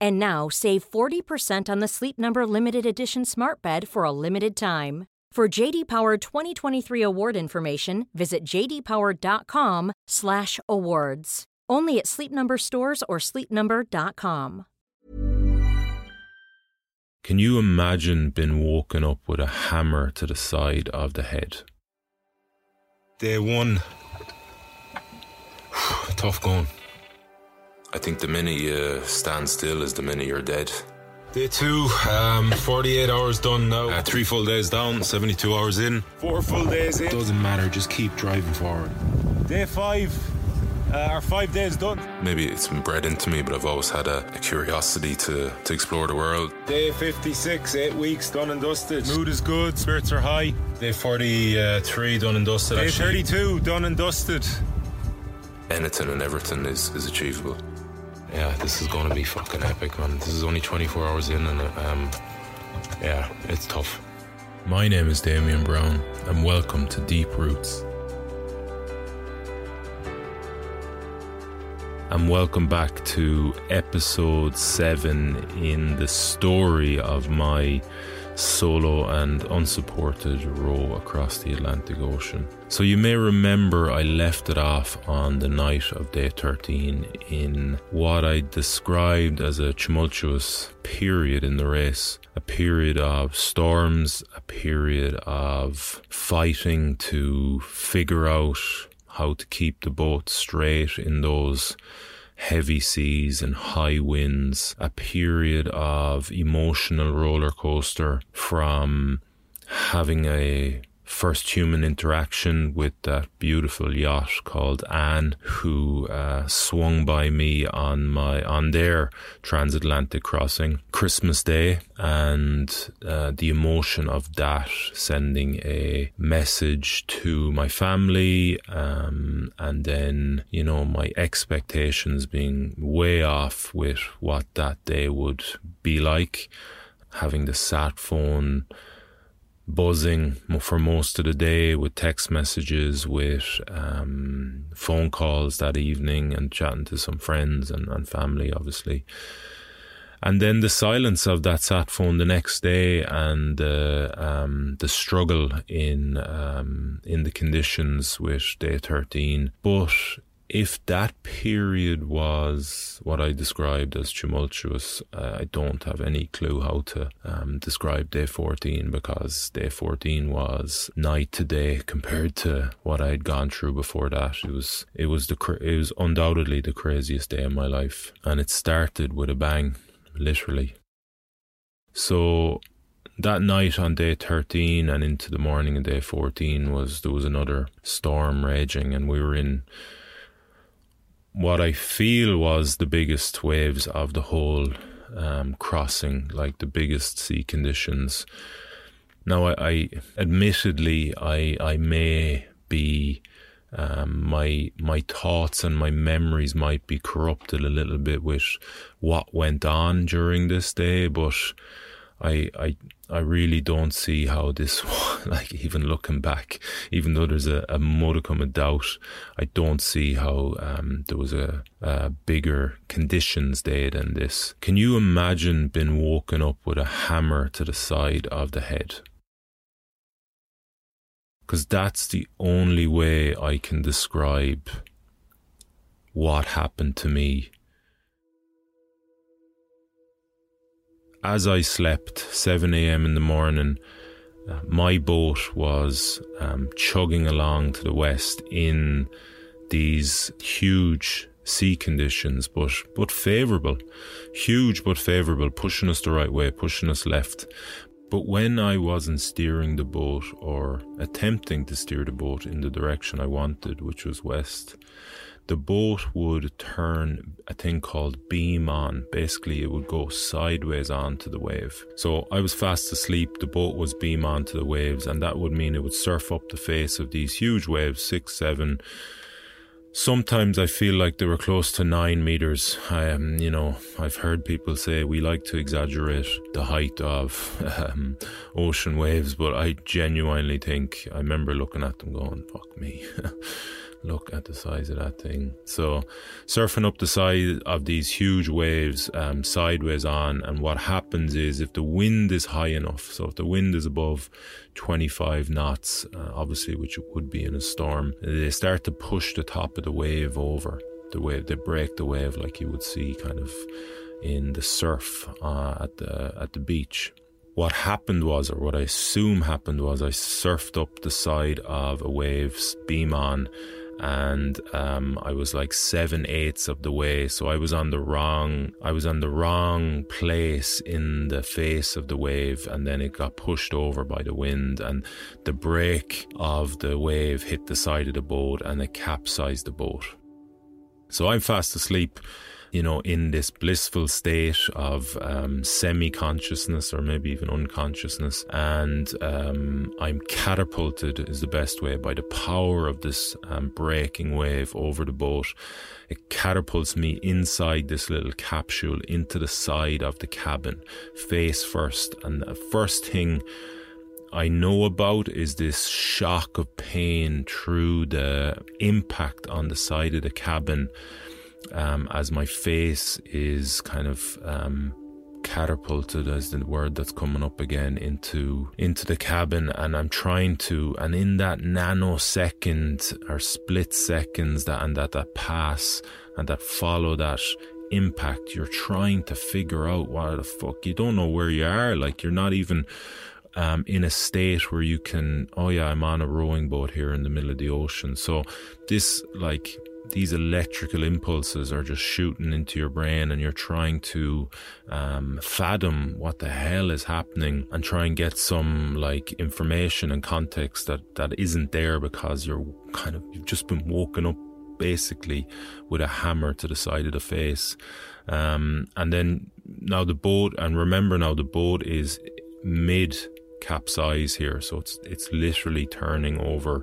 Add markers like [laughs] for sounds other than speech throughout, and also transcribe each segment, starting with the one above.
And now save 40% on the Sleep Number limited edition Smart Bed for a limited time. For JD Power 2023 award information, visit jdpower.com/awards. Only at Sleep Number stores or sleepnumber.com. Can you imagine being woken up with a hammer to the side of the head? Day one. [sighs] Tough going. I think the minute you stand still is the minute you're dead. Day two, um, 48 hours done now. Uh, three full days down, 72 hours in. Four full days in. Doesn't matter, just keep driving forward. Day five, uh, our five days done. Maybe it's been bred into me, but I've always had a, a curiosity to, to explore the world. Day 56, eight weeks done and dusted. Mood is good, spirits are high. Day 43, done and dusted. Day actually. 32, done and dusted. Anything and everything is, is achievable. Yeah, this is going to be fucking epic, man. This is only 24 hours in, and um, yeah, it's tough. My name is Damien Browne, and welcome to Deep Roots. And welcome back to episode 7 in the story of my solo and unsupported row across the Atlantic Ocean. So you may remember I left it off on the night of day 13 in what I described as a tumultuous period in the race. A period of storms, a period of fighting to figure out how to keep the boat straight in those heavy seas and high winds, a period of emotional roller coaster from having a first human interaction with that beautiful yacht called Anne, who uh, swung by me on my on their transatlantic crossing Christmas Day, and uh, the emotion of that sending a message to my family, um, and then you know my expectations being way off with what that day would be like, having the sat phone buzzing for most of the day with text messages, with um, phone calls that evening, and chatting to some friends and, and family, obviously. And then the silence of that sat phone the next day, and uh, um, the struggle in um, in the conditions with day thirteen. But if that period was what I described as tumultuous, uh, I don't have any clue how to um, describe day 14 because day 14 was night to day compared to what I had gone through before that. It was it was the it was undoubtedly the craziest day of my life, and it started with a bang, literally. So that night on day 13 and into the morning of day 14 was there was another storm raging and we were in what I feel was the biggest waves of the whole um, crossing, like the biggest sea conditions. Now, I, I admittedly, I I may be um, my my thoughts and my memories might be corrupted a little bit with what went on during this day, but I I I really don't see how this [laughs] like even looking back, even though there's a, a modicum of doubt, I don't see how um, there was a, a bigger conditions day than this. Can you imagine being woken up with a hammer to the side of the head? Because that's the only way I can describe what happened to me as I slept, 7 a.m. in the morning, uh, my boat was um, chugging along to the west in these huge sea conditions, but but favourable, huge but favourable, pushing us the right way, pushing us left. But when I wasn't steering the boat or attempting to steer the boat in the direction I wanted, which was west, the boat would turn a thing called beam on. Basically, it would go sideways onto the wave. So I was fast asleep, the boat was beam onto the waves, and that would mean it would surf up the face of these huge waves, six, seven. Sometimes I feel like they were close to nine meters. Um, you know, I've heard people say we like to exaggerate the height of [laughs] um, ocean waves, but I genuinely think I remember looking at them going, "Fuck me." [laughs] look at the size of that thing. So, surfing up the side of these huge waves, um, sideways on, and what happens is if the wind is high enough, so if the wind is above 25 knots, uh, obviously, which it would be in a storm, they start to push the top of the wave over. The wave, they break the wave like you would see kind of in the surf uh, at the at the beach what happened was, or what I assume happened was, I surfed up the side of a wave's beam on and um, I was like seven eighths of the way. So I was on the wrong, I was on the wrong place in the face of the wave, and then it got pushed over by the wind, and the break of the wave hit the side of the boat, and it capsized the boat. So I'm fast asleep you know, in this blissful state of um, semi consciousness or maybe even unconsciousness. And um, I'm catapulted, is the best way, by the power of this um, breaking wave over the boat. It catapults me inside this little capsule into the side of the cabin, face first. And the first thing I know about is this shock of pain through the impact on the side of the cabin um, as my face is kind of um, catapulted as the word that's coming up again into into the cabin. And I'm trying to and in that nanosecond or split seconds that and that that pass and that follow that impact you're trying to figure out what the fuck you don't know where you are. Like you're not even um, in a state where you can oh yeah I'm on a rowing boat here in the middle of the ocean. So this like these electrical impulses are just shooting into your brain and you're trying to um, fathom what the hell is happening and try and get some like information and context that, that isn't there because you're kind of you've just been woken up basically with a hammer to the side of the face. Um, and then now the boat and remember now the boat is mid capsize here. So it's it's literally turning over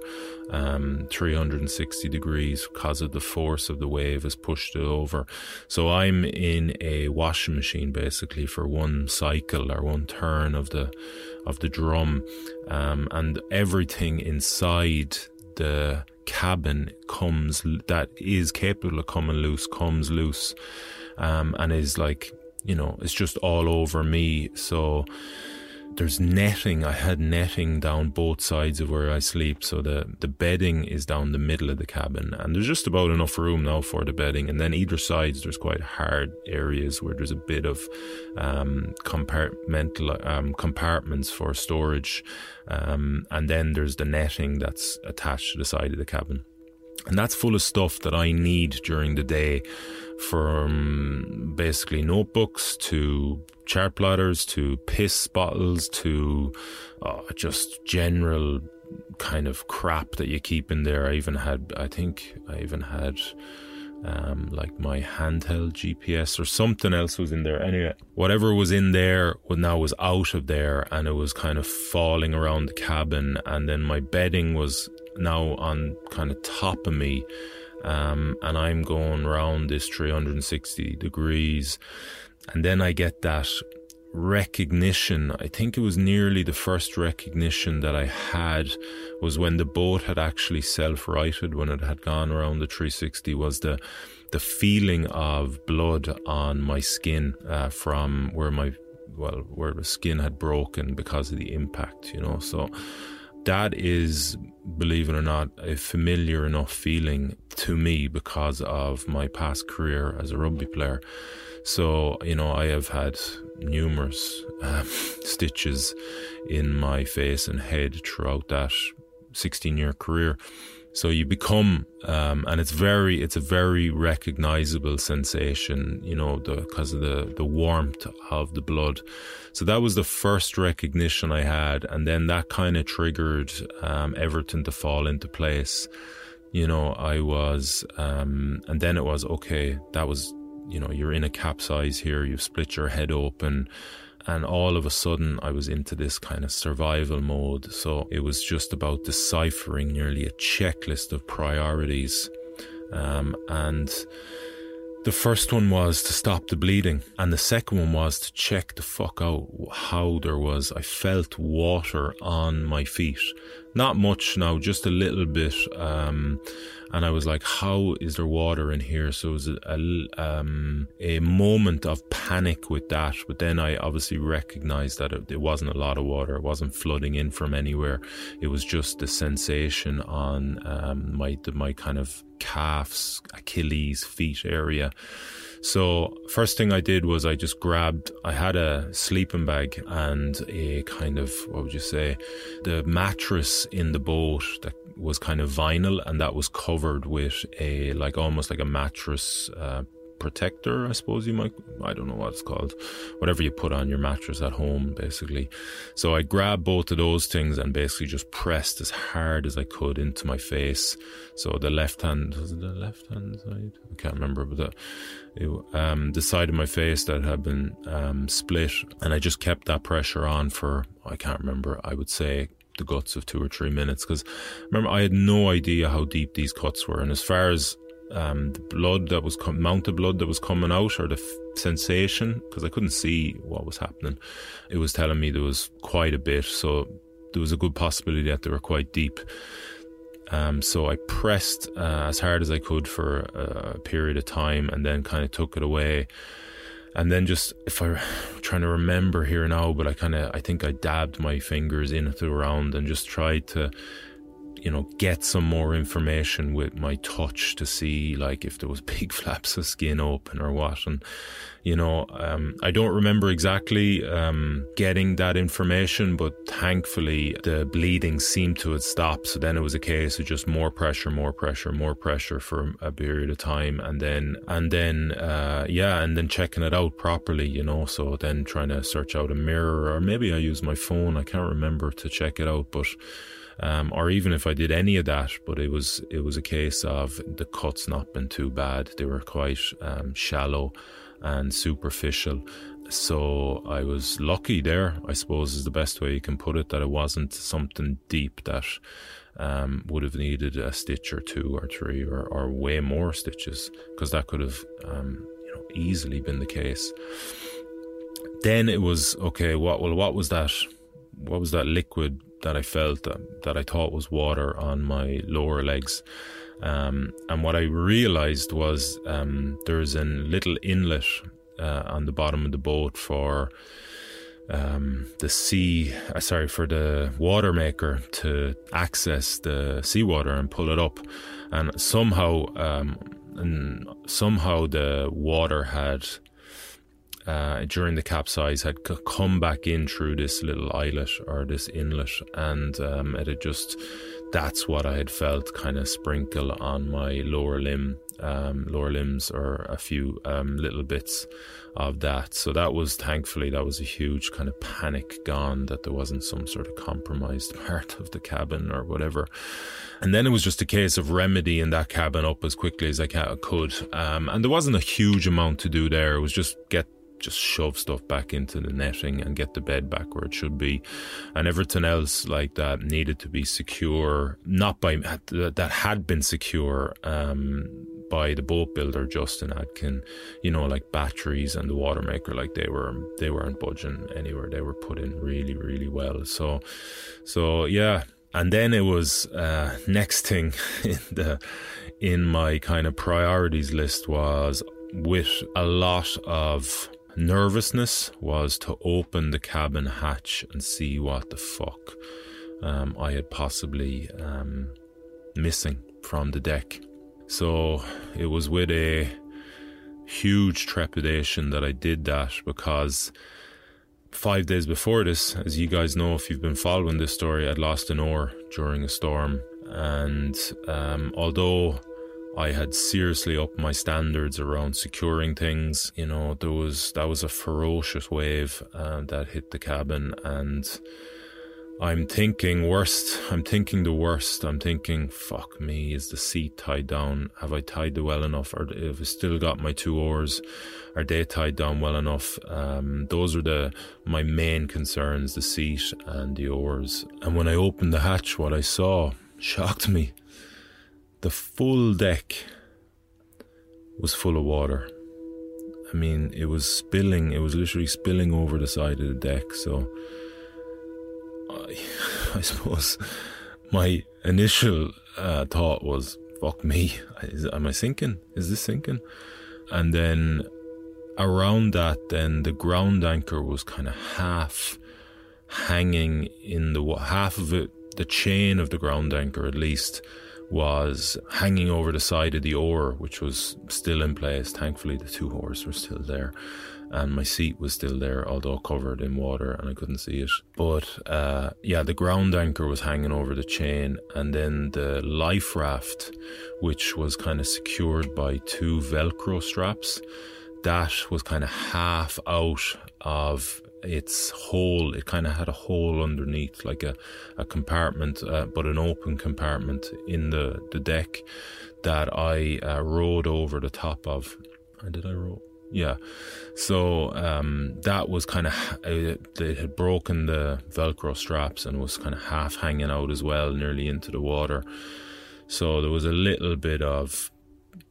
um, 360 degrees because of the force of the wave has pushed it over. So I'm in a washing machine basically for one cycle or one turn of the of the drum, um, and everything inside the cabin comes that is capable of coming loose comes loose, um, and is like you know it's just all over me. So there's netting. I had netting down both sides of where I sleep, so the the bedding is down the middle of the cabin, and there's just about enough room now for the bedding. And then either sides, there's quite hard areas where there's a bit of um, compartmental um, compartments for storage, um, and then there's the netting that's attached to the side of the cabin. And that's full of stuff that I need during the day from basically notebooks to chart plotters to piss bottles to uh, just general kind of crap that you keep in there. I even had, I think, I even had um, like my handheld GPS or something else was in there. Anyway, whatever was in there now was out of there and it was kind of falling around the cabin. And then my bedding was now on kind of top of me. Um, and I'm going around this 360 degrees. And then I get that recognition, I think it was nearly the first recognition that I had was when the boat had actually self righted, when it had gone around the 360, was the the feeling of blood on my skin uh, from where my well where the skin had broken because of the impact you know so that is believe it or not a familiar enough feeling to me because of my past career as a rugby player. So you know i have had numerous uh, [laughs] stitches in my face and head throughout that 16 year career so you become, um, and it's very, it's a very recognizable sensation, you know, because of the the warmth of the blood. So that was the first recognition I had, and then that kind of triggered um, everything to fall into place. You know, I was, um, and then it was okay. That was, you know, you're in a capsize here. You've split your head open and all of a sudden I was into this kind of survival mode. So it was just about deciphering nearly a checklist of priorities. Um, and the first one was to stop the bleeding, and the second one was to check the fuck out how there was. I felt water on my feet, not much now, just a little bit. Um, and I was like, "How is there water in here?" So it was a a, um, a moment of panic with that. But then I obviously recognized that it, it, wasn't a lot of water; it wasn't flooding in from anywhere. It was just the sensation on um, my my kind of calves, Achilles, feet area. So first thing I did was I just grabbed I had a sleeping bag and a kind of what would you say the mattress in the boat that was kind of vinyl and that was covered with a like almost like a mattress uh, protector, I suppose you might, I don't know what it's called, whatever you put on your mattress at home, basically. So I grabbed both of those things and basically just pressed as hard as I could into my face. So the left hand, was the left hand side? I can't remember, but the, it, um, the side of my face that had been um, split. And I just kept that pressure on for, I can't remember, I would say the guts of two or three minutes because remember I had no idea how deep these cuts were and as far as um, the blood that was com- mounted blood that was coming out or the f- sensation because I couldn't see what was happening. It was telling me there was quite a bit, so there was a good possibility that they were quite deep. Um, so I pressed uh, as hard as I could for a, a period of time, and then kind of took it away. And then just if [sighs] I'm trying to remember here now, but I kind of I think I dabbed my fingers in it around and just tried to you know, get some more information with my touch to see like if there was [laughs] big flaps of skin open or what. And, you know, um, I don't remember exactly um, getting that information, but thankfully the bleeding seemed to have stopped. So then it was a case of just more pressure, more pressure, more pressure for a period of time. And then, and then, uh, yeah, and then checking it out properly, you know, so then trying to search out a mirror or maybe I use my phone. I can't remember to check it out, but um, or even if I did any of that, but it was it was a case of the cuts not been too bad. They were quite um, shallow and superficial. So I was lucky there, I suppose is the best way you can put it, that it wasn't something deep that um, would have needed a stitch or two or three or, or way more stitches, because that could have um, you know easily been the case. Then it was okay. What well, what was that? What was that liquid that I felt that, that I thought was water on my lower legs. Um, and what I realized was um, there's a little inlet uh, on the bottom of the boat for um, the sea, uh, sorry, for the water maker to access the seawater and pull it up. And somehow, um, and somehow the water had uh, during the capsize had come back in through this little islet or this inlet, and um, it had just that's what I had felt kind of sprinkle on my lower limb, um, lower limbs, or a few um, little bits of that. So that was thankfully that was a huge kind of panic gone that there wasn't some sort of compromised [laughs] part of the cabin or whatever. And then it was just a case of remedying that cabin up as quickly as I could. Um, and there wasn't a huge amount to do there. It was just get just shove stuff back into the netting and get the bed back where it should be. And everything else like that needed to be secure, not by that had been secure um, by the boat builder Justin Adkin, you know, like batteries and the water maker, like they were they weren't budging anywhere. They were put in really, really well. So so yeah. And then it was uh, next thing [laughs] in the in my kind of priorities list was with a lot of nervousness was to open the cabin hatch and see what the fuck um, I had possibly um, missing from the deck. So it was with a huge trepidation that I did that because five days before this, as you guys know, if you've been following this story, I'd lost an oar during a storm. And um, although I had seriously upped my standards around securing things, you know, there was that was a ferocious wave uh, that hit the cabin, and I'm thinking worst. I'm thinking the worst. I'm thinking, fuck me, is the seat tied down? Have I tied it well enough? Or have I still got my two oars? Are they tied down well enough? Um, those are the my main concerns: the seat and the oars. And when I opened the hatch, what I saw shocked me. The full deck was full of water. I mean, it was spilling. It was literally spilling over the side of the deck. So I, [laughs] I suppose my initial uh, thought was, fuck me, Is, am I sinking? Is this sinking? And then around that, then the ground anchor was kind of half hanging in the half of it, the chain of the ground anchor at least was hanging over the side of the oar, which was still in place. Thankfully, the two oars were still there and my seat was still there, although covered in water and I couldn't see it. But uh, yeah, the ground anchor was hanging over the chain, and then the life raft, which was kind of secured by two Velcro straps, that was kind of half out of its hole. It kind of had a hole underneath, like a, a compartment, uh, but an open compartment in the, the deck that I uh, rowed over the top of. Or did I row? Yeah. So um, that was kind of, they had broken the Velcro straps and was kind of half hanging out as well, nearly into the water. So there was a little bit of,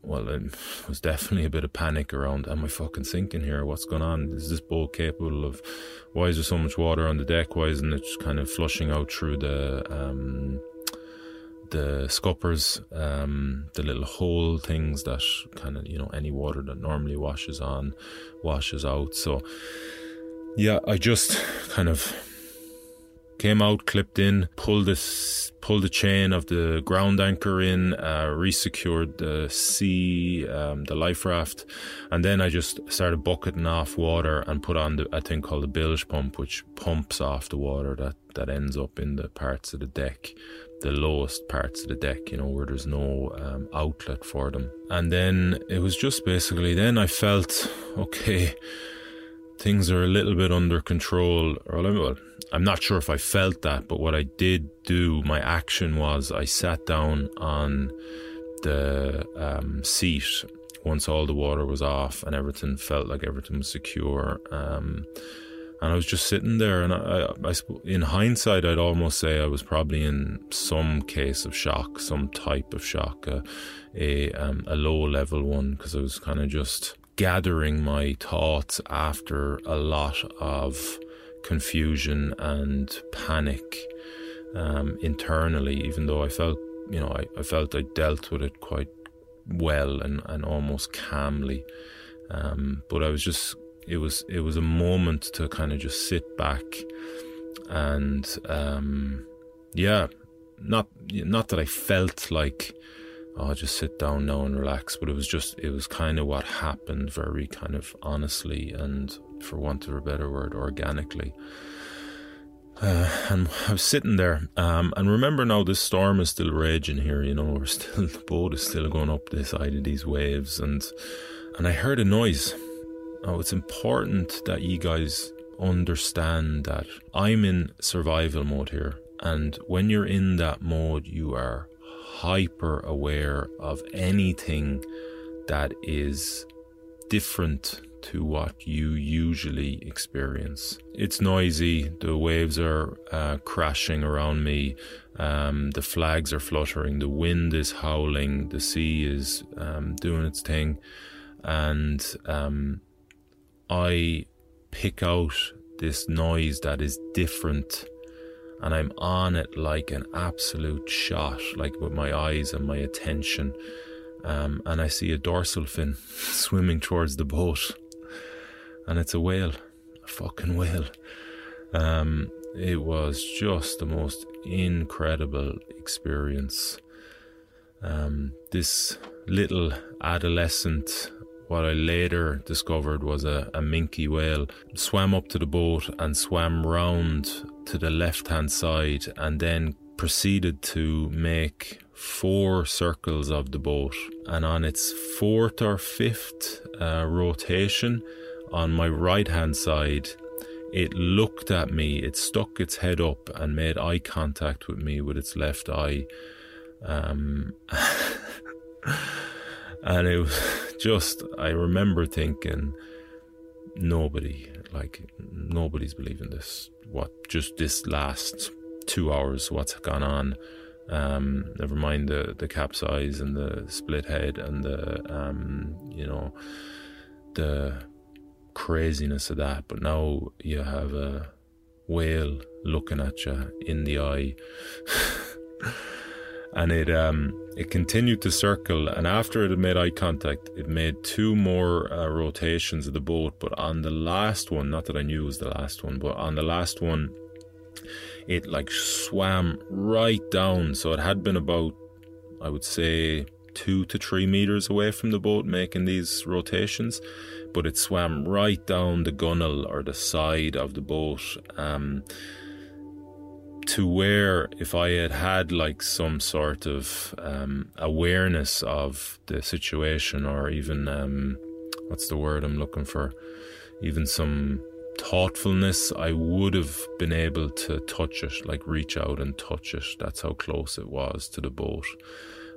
well, it was definitely a bit of panic around, am I fucking sinking here? What's going on? Is this boat capable of, why is there so much water on the deck? Why isn't it just kind of flushing out through the, um, the scuppers, um, the little hole things that kind of, you know, any water that normally washes on, washes out. So, yeah, I just kind of came out, clipped in, pulled this, pulled the chain of the ground anchor in, uh, resecured the sea, um, the life raft, and then I just started bucketing off water and put on the, a thing called the bilge pump, which pumps off the water that, that ends up in the parts of the deck the lowest parts of the deck, you know, where there's no um, outlet for them. And then it was just basically then I felt, okay, things are a little bit under control. or Well, I'm not sure if I felt that, but what I did do, my action was I sat down on the um, seat once all the water was off and everything felt like everything was secure. Um, and I was just sitting there, and I, I, I, in hindsight, I'd almost say I was probably in some case of shock, some type of shock, uh, a um, a low level one, because I was kind of just gathering my thoughts after a lot of confusion and panic um, internally. Even though I felt, you know, I, I felt I dealt with it quite well and, and almost calmly, um, but I was just it was it was a moment to kind of just sit back and um, yeah, not not that I felt like oh just sit down now and relax, but it was just it was kind of what happened very kind of honestly and for want of a better word organically. Uh, and I was sitting there, um, and remember now this storm is still raging here. You know, we're still [laughs] the boat is still going up the side of these waves, and and I heard a noise, Oh, it's important that you guys understand that I'm in survival mode here. And when you're in that mode, you are hyper aware of anything that is different to what you usually experience. It's noisy, the waves are uh, crashing around me, um, the flags are fluttering, the wind is howling, the sea is um, doing its thing, and um, I pick out this noise that is different and I'm on it like an absolute shot, like with my eyes and my attention. Um, and I see a dorsal fin [laughs] swimming towards the boat, and it's a whale, a fucking whale. Um, it was just the most incredible experience. Um, this little adolescent what I later discovered was a, a minke whale, swam up to the boat and swam round to the left hand side and then proceeded to make four circles of the boat. And on its fourth or fifth uh, rotation, on my right hand side, it looked at me, it stuck its head up and made eye contact with me with its left eye. Um, [laughs] and it was [laughs] just I remember thinking nobody like nobody's believing this what just this last two hours what's gone on um, never mind the the capsize and the split head and the um, you know the craziness of that but now you have a whale looking at you in the eye [laughs] and it um, it continued to circle. And after it had made eye contact, it made two more uh, rotations of the boat. But on the last one, not that I knew was the last one, but on the last one, it like swam right down. So it had been about, I would say, two to three meters away from the boat making these rotations, but it swam right down the gunnel or the side of the boat. Um, to where if I had had like some sort of um, awareness of the situation or even um, what's the word I'm looking for, even some thoughtfulness, I would have been able to touch it, like reach out and touch it. That's how close it was to the boat.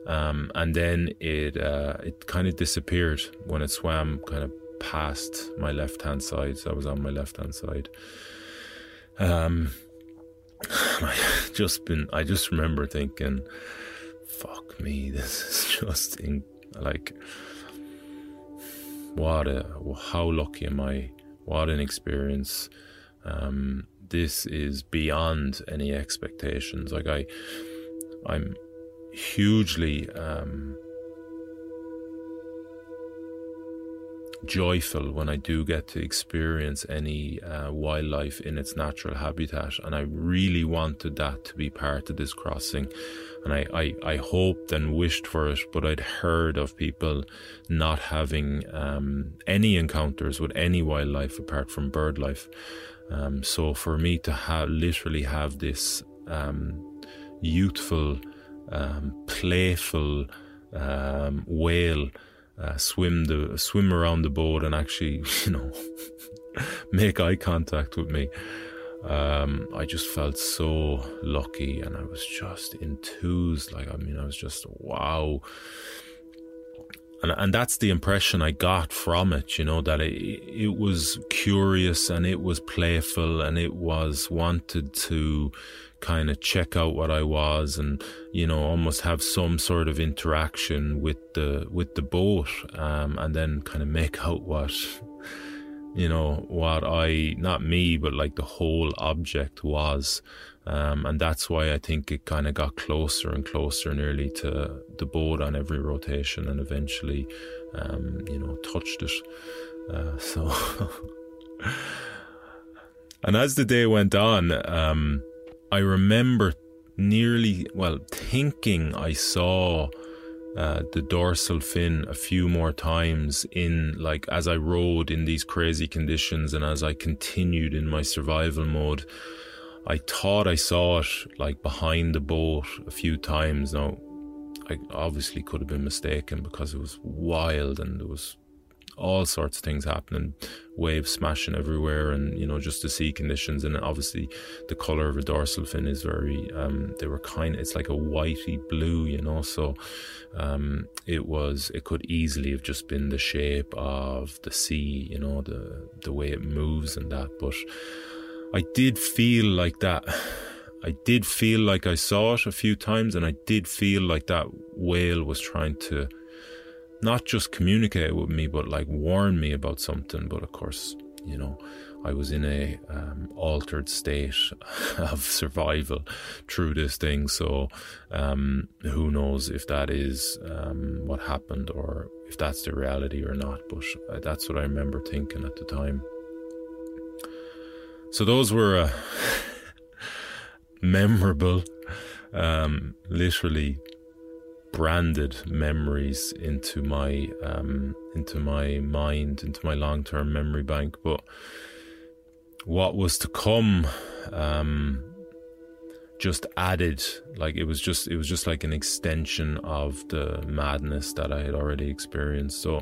Um, and then it uh, it kind of disappeared when it swam kind of past my left hand side. So I was on my left hand side. Um, [sighs] I just been, I just remember thinking, fuck me, this is [laughs] just in, like, what a, how lucky am I? What an experience. Um, this is beyond any expectations. Like I, I'm hugely um, joyful when I do get to experience any uh, wildlife in its natural habitat. And I really wanted that to be part of this crossing. And I, I, I hoped and wished for it, but I'd heard of people not having um, any encounters with any wildlife apart from bird life. Um, so for me to have literally have this um, youthful, um, playful um, whale uh, swim the swim around the boat and actually, [laughs] you know, make eye contact with me. Um, I just felt so lucky, and I was just enthused. Like, I mean, I was just wow. And, and that's the impression I got from it, you know, that it, it was curious and it was playful and it was wanted to kind of check out what I was and you know almost have some sort of interaction with the with the boat um, and then kind of make out what you know what I not me but like the whole object was. Um, and that's why I think it kind of got closer and closer nearly to the boat on every rotation and eventually um, you know touched it. Uh, so [laughs] and as the day went on um, I remember nearly, well, thinking I saw uh, the dorsal fin a few more times in, like, as I rowed in these crazy conditions and as I continued in my survival mode. I thought I saw it, like, behind the boat a few times. Now, I obviously could have been mistaken because it was wild and there was all sorts of things happening, waves smashing everywhere, and you know just the sea conditions, and obviously the color of a dorsal fin is very. Um, they were kind. It's like a whitey blue, you know. So um, it was. It could easily have just been the shape of the sea, you know, the the way it moves and that. But I did feel like that. I did feel like I saw it a few times, and I did feel like that whale was trying to not just communicate with me, but like warn me about something. But of course, you know, I was in a um, altered state [laughs] of survival through this thing. So um, who knows if that is um, what happened or if that's the reality or not. But uh, that's what I remember thinking at the time. So those were uh, [laughs] memorable, um, literally branded memories into my um, into my mind, into my long term memory bank. But what was to come um, just added like it was just it was just like an extension of the madness that I had already experienced. So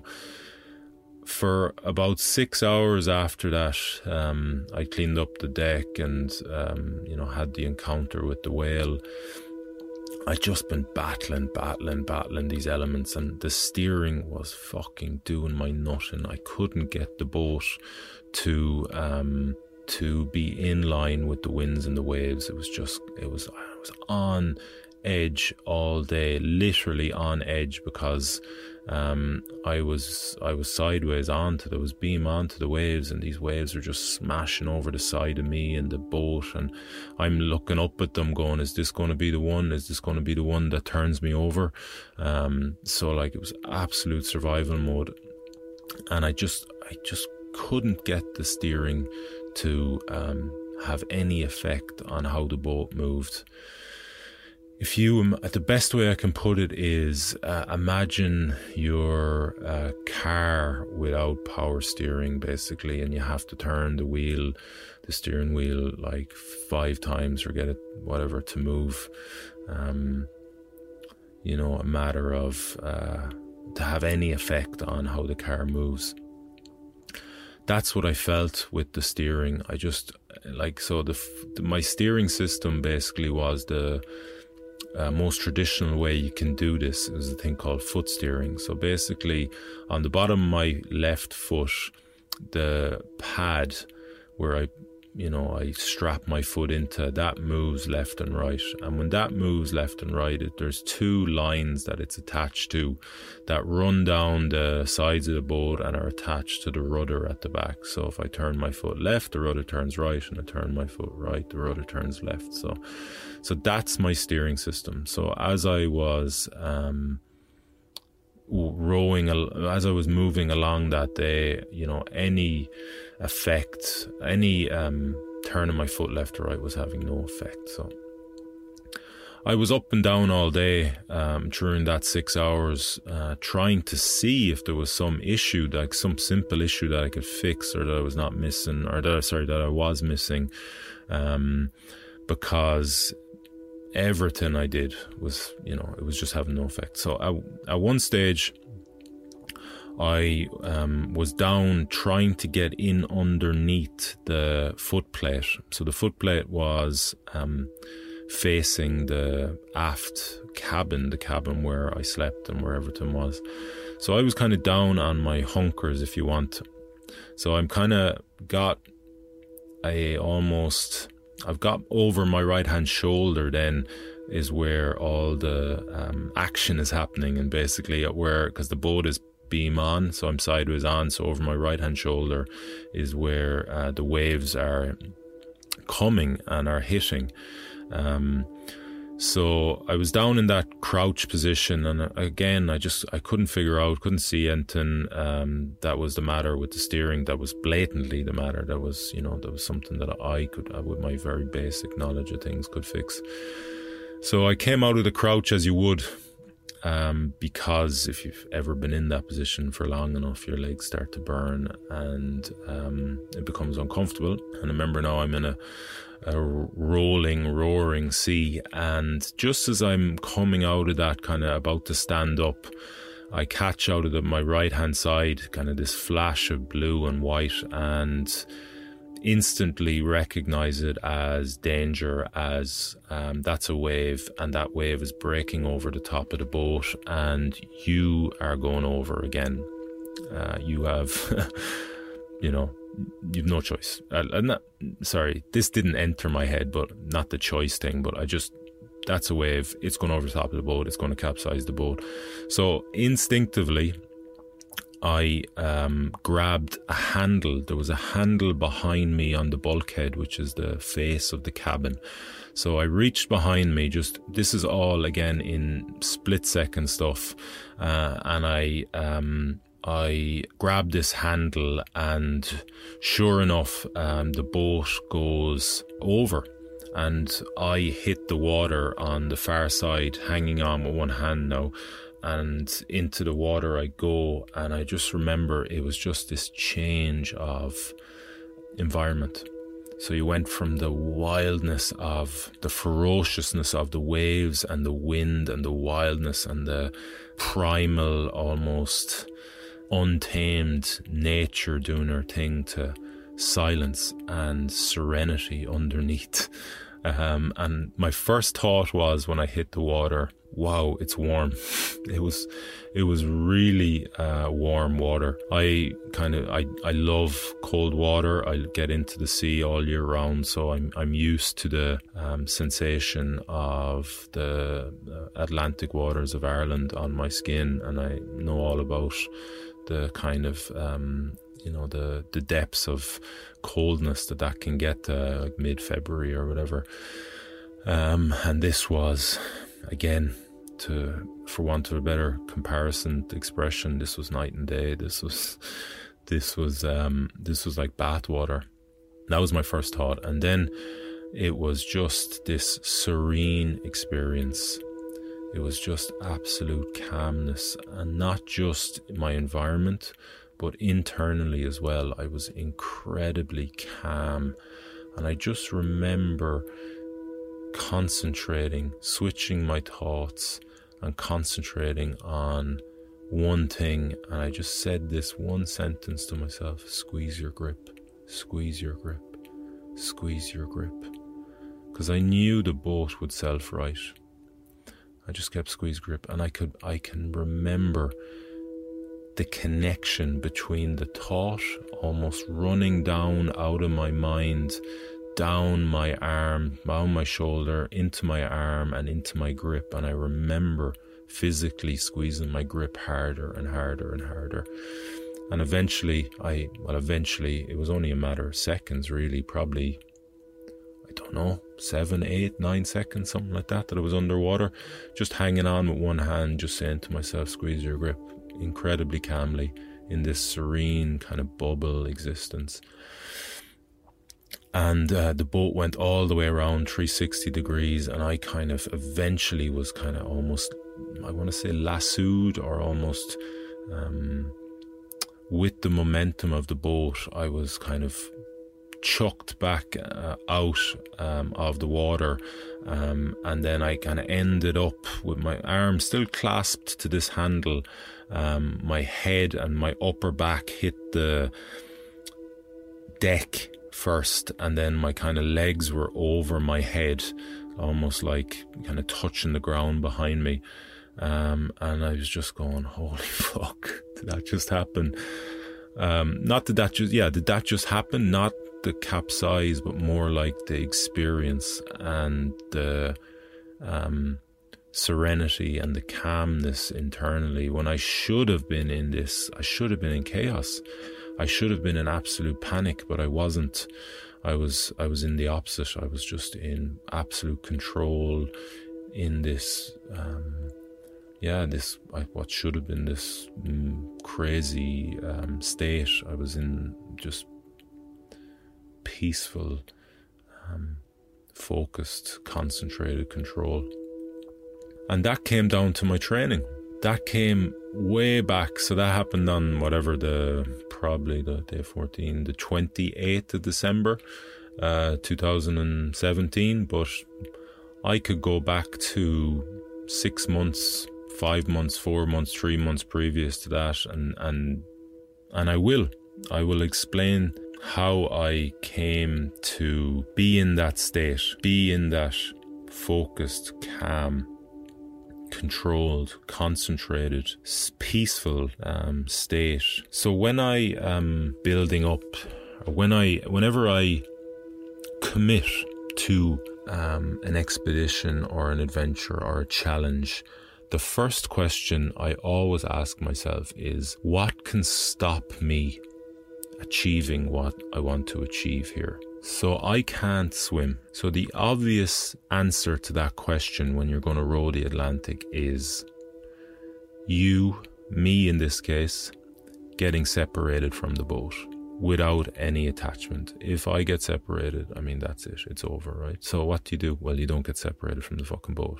for about six hours after that, um, I cleaned up the deck and um, you know had the encounter with the whale. I'd just been battling, battling, battling these elements, and the steering was fucking doing my nutting. I couldn't get the boat to um, to be in line with the winds and the waves. It was just, it was, I was on edge all day, literally on edge, because um, I was I was sideways onto there was beam onto the waves and these waves were just smashing over the side of me and the boat and I'm looking up at them going is this going to be the one? Is this going to be the one that turns me over? Um, so like it was absolute survival mode. And I just I just couldn't get the steering to um, have any effect on how the boat moved if you the best way i can put it is uh, imagine your uh, car without power steering basically and you have to turn the wheel the steering wheel like five times or get it whatever to move. Um, you know a matter of uh, to have any effect on how the car moves. That's what i felt with the steering. I just like so the my steering system basically was the uh, most traditional way you can do this is a thing called foot steering. So basically, on the bottom of my left foot, the pad where I, you know, I strap my foot into that moves left and right. And when that moves left and right, it, there's two lines that it's attached to that run down the sides of the boat and are attached to the rudder at the back. So if I turn my foot left, the rudder turns right, and I turn my foot right, the rudder turns left. So so that's my steering system. So as I was um, rowing, as I was moving along that day, you know, any effect, any um, turn of my foot left or right was having no effect. So I was up and down all day um, during that six hours, uh, trying to see if there was some issue, like some simple issue that I could fix, or that I was not missing, or that sorry that I was missing, um, because everything I did was, you know, it was just having no effect. So at, at one stage, I um, was down trying to get in underneath the footplate. So the footplate was um, facing the aft cabin, the cabin where I slept and where everything was. So I was kind of down on my hunkers, if you want. So I'm kind of got a almost I've got over my right hand shoulder then is where all the um, action is happening and basically at where because the boat is beam on so I'm sideways on so over my right hand shoulder is where uh, the waves are coming and are hitting. Um, so I was down in that crouch position, and uh, again, I just I couldn't figure out, couldn't see anything um, that was the matter with the steering. That was blatantly the matter. That was you know that was something that I could, uh, with my very basic knowledge of things, could fix. So I came out of the crouch as you would, um, because if you've ever been in that position for long enough, your legs start to burn and um, it becomes uncomfortable. And I remember now I'm in a a rolling, roaring sea. And just as I'm coming out of that, kind of about to stand up, I catch out of the, my right hand side kind of this flash of blue and white and instantly recognize it as danger, as um, that's a wave, and that wave is breaking over the top of the boat, and you are going over again. Uh, you have, [laughs] you know, you've no choice. Uh, not, sorry, this didn't enter my head, but not the choice thing, but I just that's a wave. It's going over the top of the boat. It's going to capsize the boat. So instinctively, I um, grabbed a handle. There was a handle behind me on the bulkhead, which is the face of the cabin. So I reached behind me. Just this is all again in split second stuff, uh, and I um, I grabbed this handle, and sure enough, um, the boat goes over and I hit the water on the far side, hanging on with one hand now. And into the water I go, and I just remember it was just this change of environment. So you went from the wildness of the ferociousness of the waves and the wind and the wildness and the primal, almost untamed nature doing her thing to silence and serenity underneath. Um, and my first thought was when I hit the water, wow, it's warm. [laughs] it was, it was really uh, warm water. I kind of, I, I love cold water. I get into the sea all year round, so I'm, I'm used to the um, sensation of the uh, Atlantic waters of Ireland on my skin, and I know all about the kind of um, you know the the depths of coldness that that can get uh, like mid February or whatever. Um, and this was again to for want of a better comparison expression this was night and day this was this was um, this was like bathwater that was my first thought and then it was just this serene experience it was just absolute calmness and not just my environment but internally as well, I was incredibly calm. And I just remember concentrating, switching my thoughts, and concentrating on one thing. And I just said this one sentence to myself squeeze your grip, squeeze your grip, squeeze your grip. Because I knew the boat would self right. I just kept squeeze grip, and I could, I can remember the connection between the thought almost running down out of my mind, down my arm, down my shoulder, into my arm, and into my grip. And I remember physically squeezing my grip harder and harder and harder. And eventually, I, well, eventually, it was only a matter of seconds, really, probably, I don't know, seven, eight, nine seconds, something like that, that I was underwater, just hanging on with one hand, just saying to myself, squeeze your grip incredibly calmly in this serene kind of bubble existence. And uh, the boat went all the way around 360 degrees, and I kind of eventually was kind of almost, I want to say, lassoed or almost um, with the momentum of the boat, I was kind of chucked back uh, out um, of the water. Um, and then I kind of ended up with my arm still clasped to this handle. Um, my head and my upper back hit the deck first, and then my kind of legs were over my head, almost like kind of touching the ground behind me. Um, and I was just going, holy [laughs] fuck, did that just happen? Um, not that that just, yeah, did that just happen? Not the capsize, but more like the experience and the um, serenity and the calmness internally. When I should have been in this, I should have been in chaos. I should have been in absolute panic, but I wasn't. I was I was in the opposite. I was just in absolute control in this um, yeah, this what should have been this mm, crazy um, state. I was in just peaceful, um, focused, concentrated control. And that came down to my training. That came way back. So that happened on whatever the probably the day 14, the 28th of December, uh, 2017. But I could go back to six months, five months, four months, three months previous to that, and and and I will. I will explain how I came to be in that state, be in that focused, calm, controlled, concentrated, peaceful um, state. So when I am building up, when I, whenever I commit to um, an expedition or an adventure or a challenge, the first question I always ask myself is what can stop me achieving what I want to achieve here? So I can't swim. So the obvious answer to that question when you're going to row the Atlantic is you, me in this case, getting separated from the boat without any attachment. If I get separated, I mean, that's it. It's over, right? So what do you do? Well, you don't get separated from the fucking boat.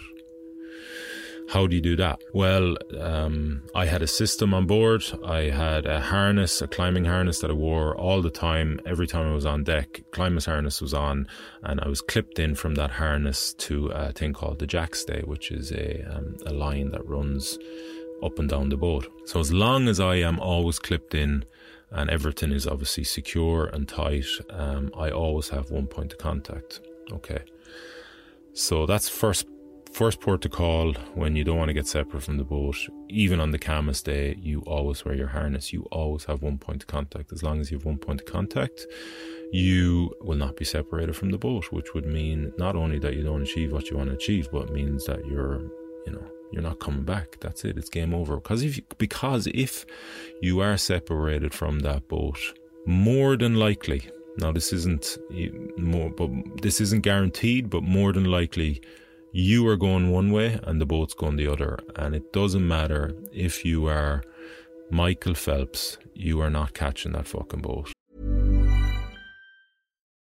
How do you do that? Well, um, I had a system on board. I had a harness, a climbing harness that I wore all the time. Every time I was on deck, climbing harness was on, and I was clipped in from that harness to a thing called the jackstay, which is a um, a line that runs up and down the boat. So as long as I am always clipped in and everything is obviously secure and tight, um, I always have one point of contact. Okay. So that's first first port to call when you don't want to get separate from the boat. Even on the calmest day, you always wear your harness. You always have one point of contact. As long as you have one point of contact, you will not be separated from the boat, which would mean not only that you don't achieve what you want to achieve, but means that you're, you know, you're not coming back. That's it. It's game over. Because if you, because if you are separated from that boat, more than likely, now this isn't more, but this isn't guaranteed, but more than likely, you are going one way and the boat's going the other. And it doesn't matter if you are Michael Phelps, you are not catching that fucking boat.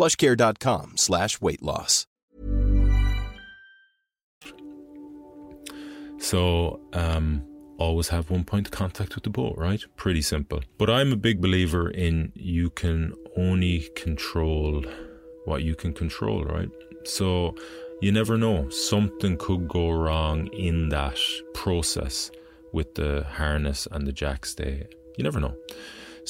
plushcare.com slash weight loss. So, um, always have one point of contact with the boat, right? Pretty simple. But I'm a big believer in you can only control what you can control, right? So, you never know. Something could go wrong in that process with the harness and the jackstay. You never know.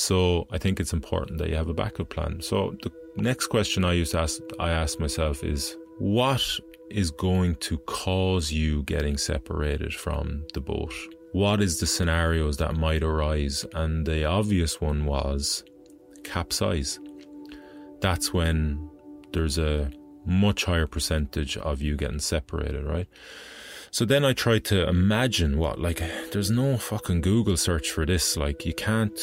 So I think it's important that you have a backup plan. So the next question I used to ask, I ask myself is, what is going to cause you getting separated from the boat? What is the scenarios that might arise? And the obvious one was capsize. That's when there's a much higher percentage of you getting separated, right? So then I tried to imagine what, like, there's no fucking Google search for this. Like, you can't,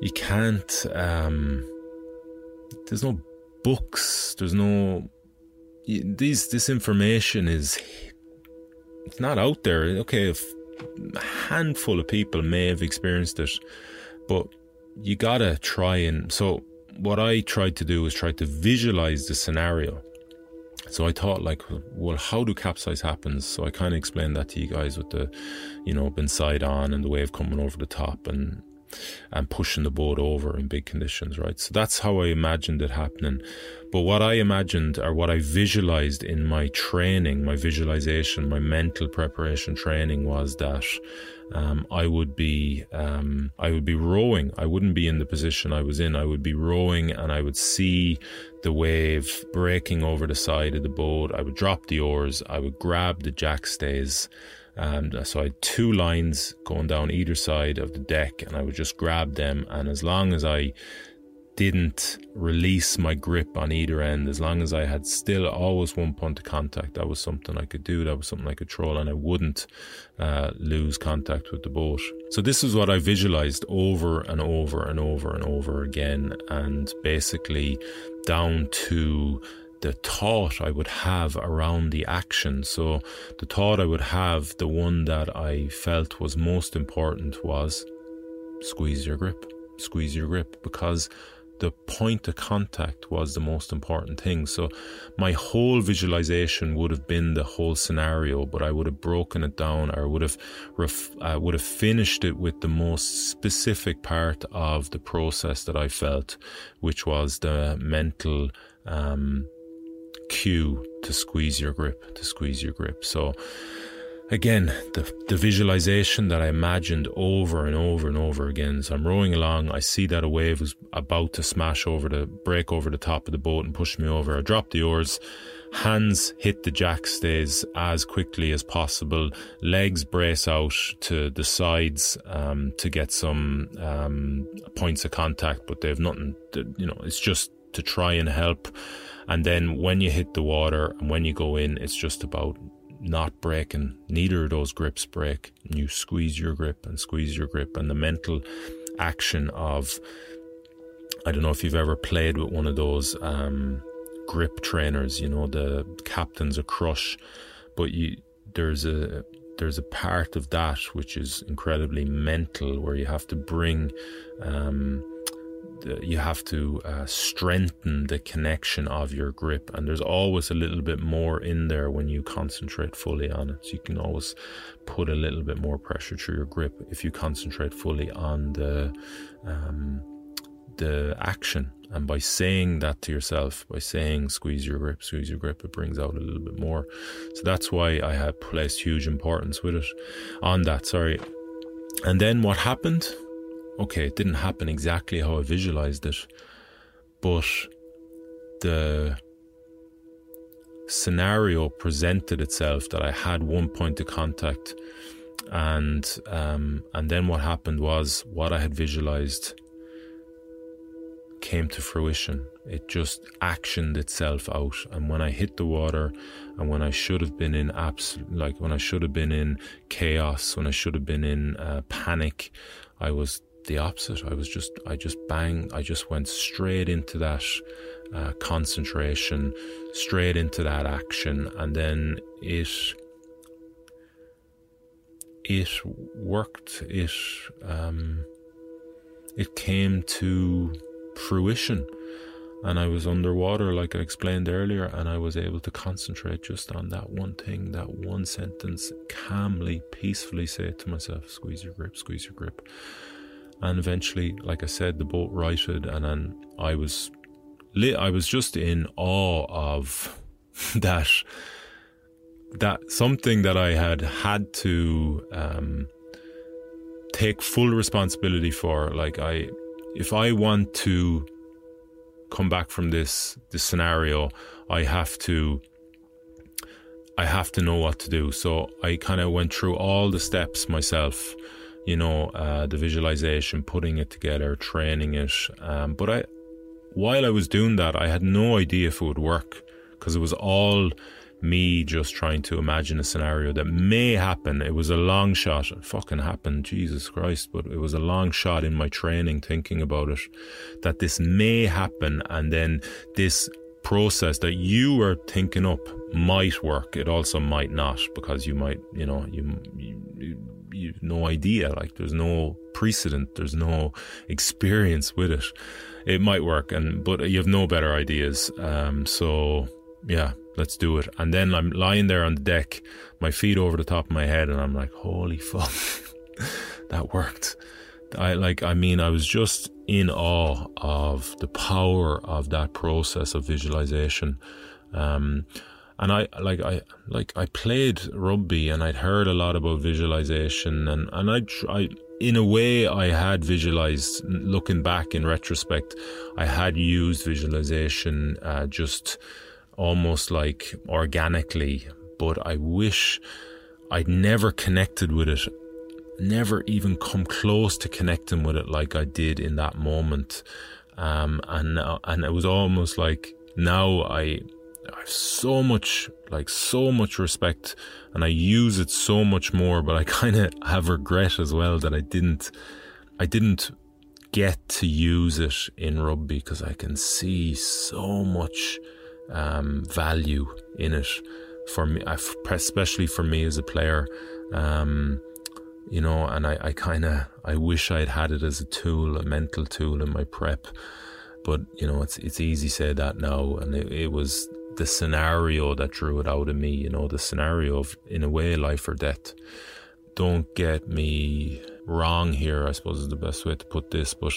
you can't, um, there's no books, there's no, these, this information is, it's not out there. Okay, if a handful of people may have experienced it, but you gotta try and, so what I tried to do was try to visualize the scenario. So I thought, like, well, how do capsize happens? So I kind of explained that to you guys with the, you know, been side on and the wave coming over the top and and pushing the boat over in big conditions, right? So that's how I imagined it happening. But what I imagined or what I visualized in my training, my visualization, my mental preparation training was that um, I would be um, I would be rowing. I wouldn't be in the position I was in. I would be rowing, and I would see the wave breaking over the side of the boat. I would drop the oars. I would grab the jackstays. Um, so I had two lines going down either side of the deck, and I would just grab them. And as long as I didn't release my grip on either end, as long as I had still always one point of contact, that was something I could do, that was something I could troll, and I wouldn't uh, lose contact with the boat. So, this is what I visualized over and over and over and over again, and basically down to the thought I would have around the action. So, the thought I would have, the one that I felt was most important was squeeze your grip, squeeze your grip, because the point of contact was the most important thing. So my whole visualization would have been the whole scenario, but I would have broken it down or would have ref, uh, would have finished it with the most specific part of the process that I felt, which was the mental um, cue to squeeze your grip, to squeeze your grip. So again, the, the visualization that I imagined over and over and over again. So I'm rowing along, I see that a wave is about to smash over the break over the top of the boat and push me over. I drop the oars, hands hit the jack stays as quickly as possible, legs brace out to the sides um, to get some um, points of contact, but they have nothing, to, you know, it's just to try and help. And then when you hit the water and when you go in, it's just about not breaking. Neither of those grips break. You squeeze your grip and squeeze your grip, and the mental action of I don't know if you've ever played with one of those um, grip trainers. You know the captain's a crush, but you there's a there's a part of that which is incredibly mental, where you have to bring. Um, you have to uh, strengthen the connection of your grip and there's always a little bit more in there when you concentrate fully on it. So you can always put a little bit more pressure through your grip if you concentrate fully on the um, the action. And by saying that to yourself by saying squeeze your grip squeeze your grip it brings out a little bit more. So that's why i have placed huge importance with it on that sorry. And then what happened okay, it didn't happen exactly how I visualized it, but the scenario presented itself that I had one point of contact, and um, and then what happened was what I had visualized came to fruition. It just actioned itself out, and when I hit the water, and when I should have been in absolute, like when I should have been in chaos, when I should have been in uh, panic, I was the opposite. I was just, I just bang, I just went straight into that uh, concentration, straight into that action, and then it, it worked. It, um, it came to fruition. And I was underwater, like I explained earlier, and I was able to concentrate just on that one thing, that one sentence, calmly, peacefully say it to myself, squeeze your grip, squeeze your grip. And eventually, like I said, the boat righted, and then I was lit. I was just in awe of [laughs] that. That something that I had had to um, take full responsibility for. Like I, if I want to come back from this this scenario, I have to I have to know what to do. So I kind of went through all the steps myself you know, uh, the visualization, putting it together, training it. Um, but I, while I was doing that, I had no idea if it would work because it was all me just trying to imagine a scenario that may happen. It was a long shot. It fucking happened, Jesus Christ. But it was a long shot in my training thinking about it that this may happen and then this process that you were thinking up might work. It also might not because you might, you know, you, you you've no idea. Like there's no precedent, there's no experience with it. It might work, and but you have no better ideas. Um, so yeah, let's do it. And then I'm lying there on the deck, my feet over the top of my head, and I'm like, holy [laughs] fuck, that worked. I like, I mean, I was just in awe of the power of that process of visualization. Um, and I like I like I played rugby and I'd heard a lot about visualization and and I I in a way I had visualized looking back in retrospect I had used visualization uh, just almost like organically but I wish I'd never connected with it, never even come close to connecting with it like I did in that moment. Um, and and it was almost like now I I have so much like so much respect and I use it so much more but I [laughs] kind of have regret as well that I didn't I didn't get to use it in rugby because I can see so much um, value in it for me especially for me as a player. Um, you know and I, I kind of I wish I'd had it as a tool a mental tool in my prep but you know it's it's easy to say that now and it, it was the scenario that drew it out of me, you know, the scenario of, in a way, life or death. Don't get me wrong here, I suppose is the best way to put this, but,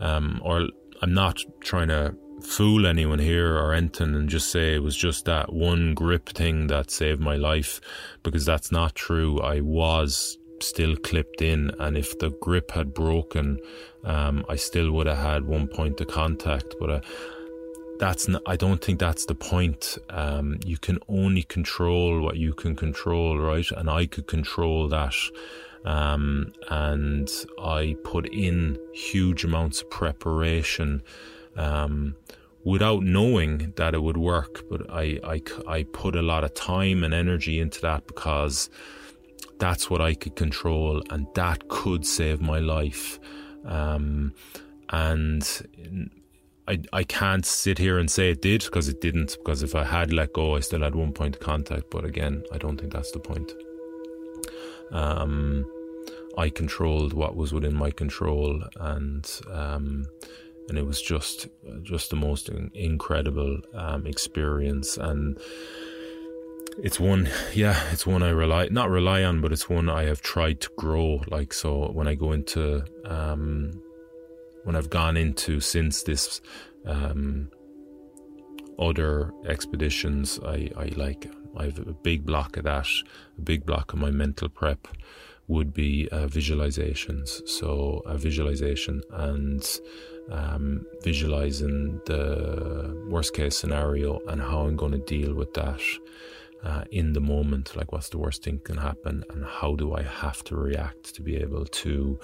um, or I'm not trying to fool anyone here or anything and just say it was just that one grip thing that saved my life because that's not true. I was still clipped in, and if the grip had broken, um, I still would have had one point of contact. But uh, that's not, I don't think that's the point. Um, you can only control what you can control, right? And I could control that. Um, and I put in huge amounts of preparation um, without knowing that it would work. But I, I, I put a lot of time and energy into that because that's what I could control and that could save my life. Um, and I, I can't sit here and say it did because it didn't. Because if I had let go, I still had one point of contact. But again, I don't think that's the point. Um, I controlled what was within my control, and um, and it was just just the most incredible um, experience. And it's one, yeah, it's one I rely not rely on, but it's one I have tried to grow. Like so, when I go into um, when I've gone into since this um, other expeditions, I, I like I have a big block of that. A big block of my mental prep would be uh, visualizations. So a visualization and um, visualizing the worst case scenario and how I'm going to deal with that uh, in the moment. Like, what's the worst thing can happen, and how do I have to react to be able to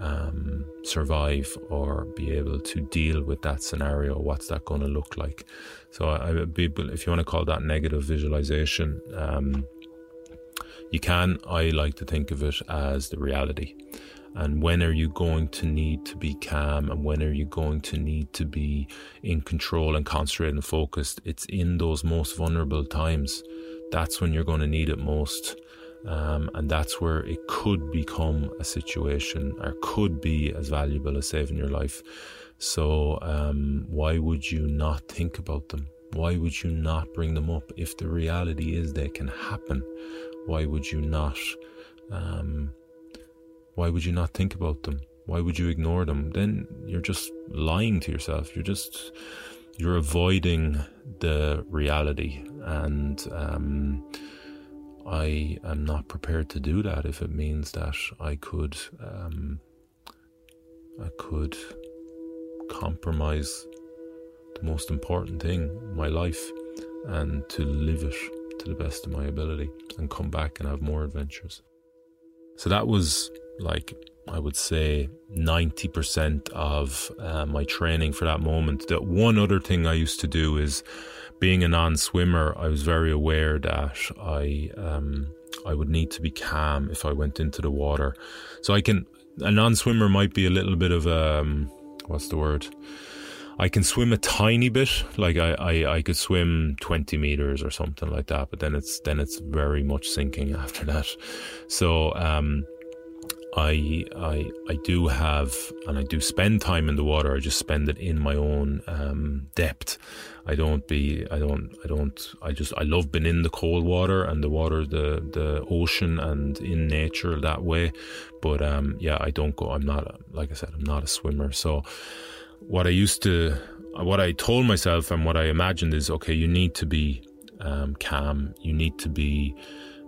um, survive or be able to deal with that scenario? What's that going to look like? So, I, I if you want to call that negative visualization, um, you can. I like to think of it as the reality. And when are you going to need to be calm? And when are you going to need to be in control and concentrated and focused? It's in those most vulnerable times that's when you're going to need it most. Um, and that's where it could become a situation or could be as valuable as saving your life. So, um, why would you not think about them? Why would you not bring them up? If the reality is they can happen, why would you not? Um, why would you not think about them? Why would you ignore them? Then you're just lying to yourself. You're just you're avoiding the reality and um, I am not prepared to do that if it means that I could um, I could compromise the most important thing, my life, and to live it to the best of my ability and come back and have more adventures. So that was like I would say 90% of uh, my training for that moment. The one other thing I used to do is being a non-swimmer, I was very aware that I um, I would need to be calm if I went into the water. So I can a non-swimmer might be a little bit of um, what's the word? I can swim a tiny bit, like I, I, I could swim twenty meters or something like that, but then it's then it's very much sinking [laughs] after that. So um, I I I do have and I do spend time in the water. I just spend it in my own um, depth. I don't be I don't I don't I just I love being in the cold water and the water the the ocean and in nature that way. But um, yeah, I don't go. I'm not like I said. I'm not a swimmer. So what I used to what I told myself and what I imagined is okay. You need to be um, calm. You need to be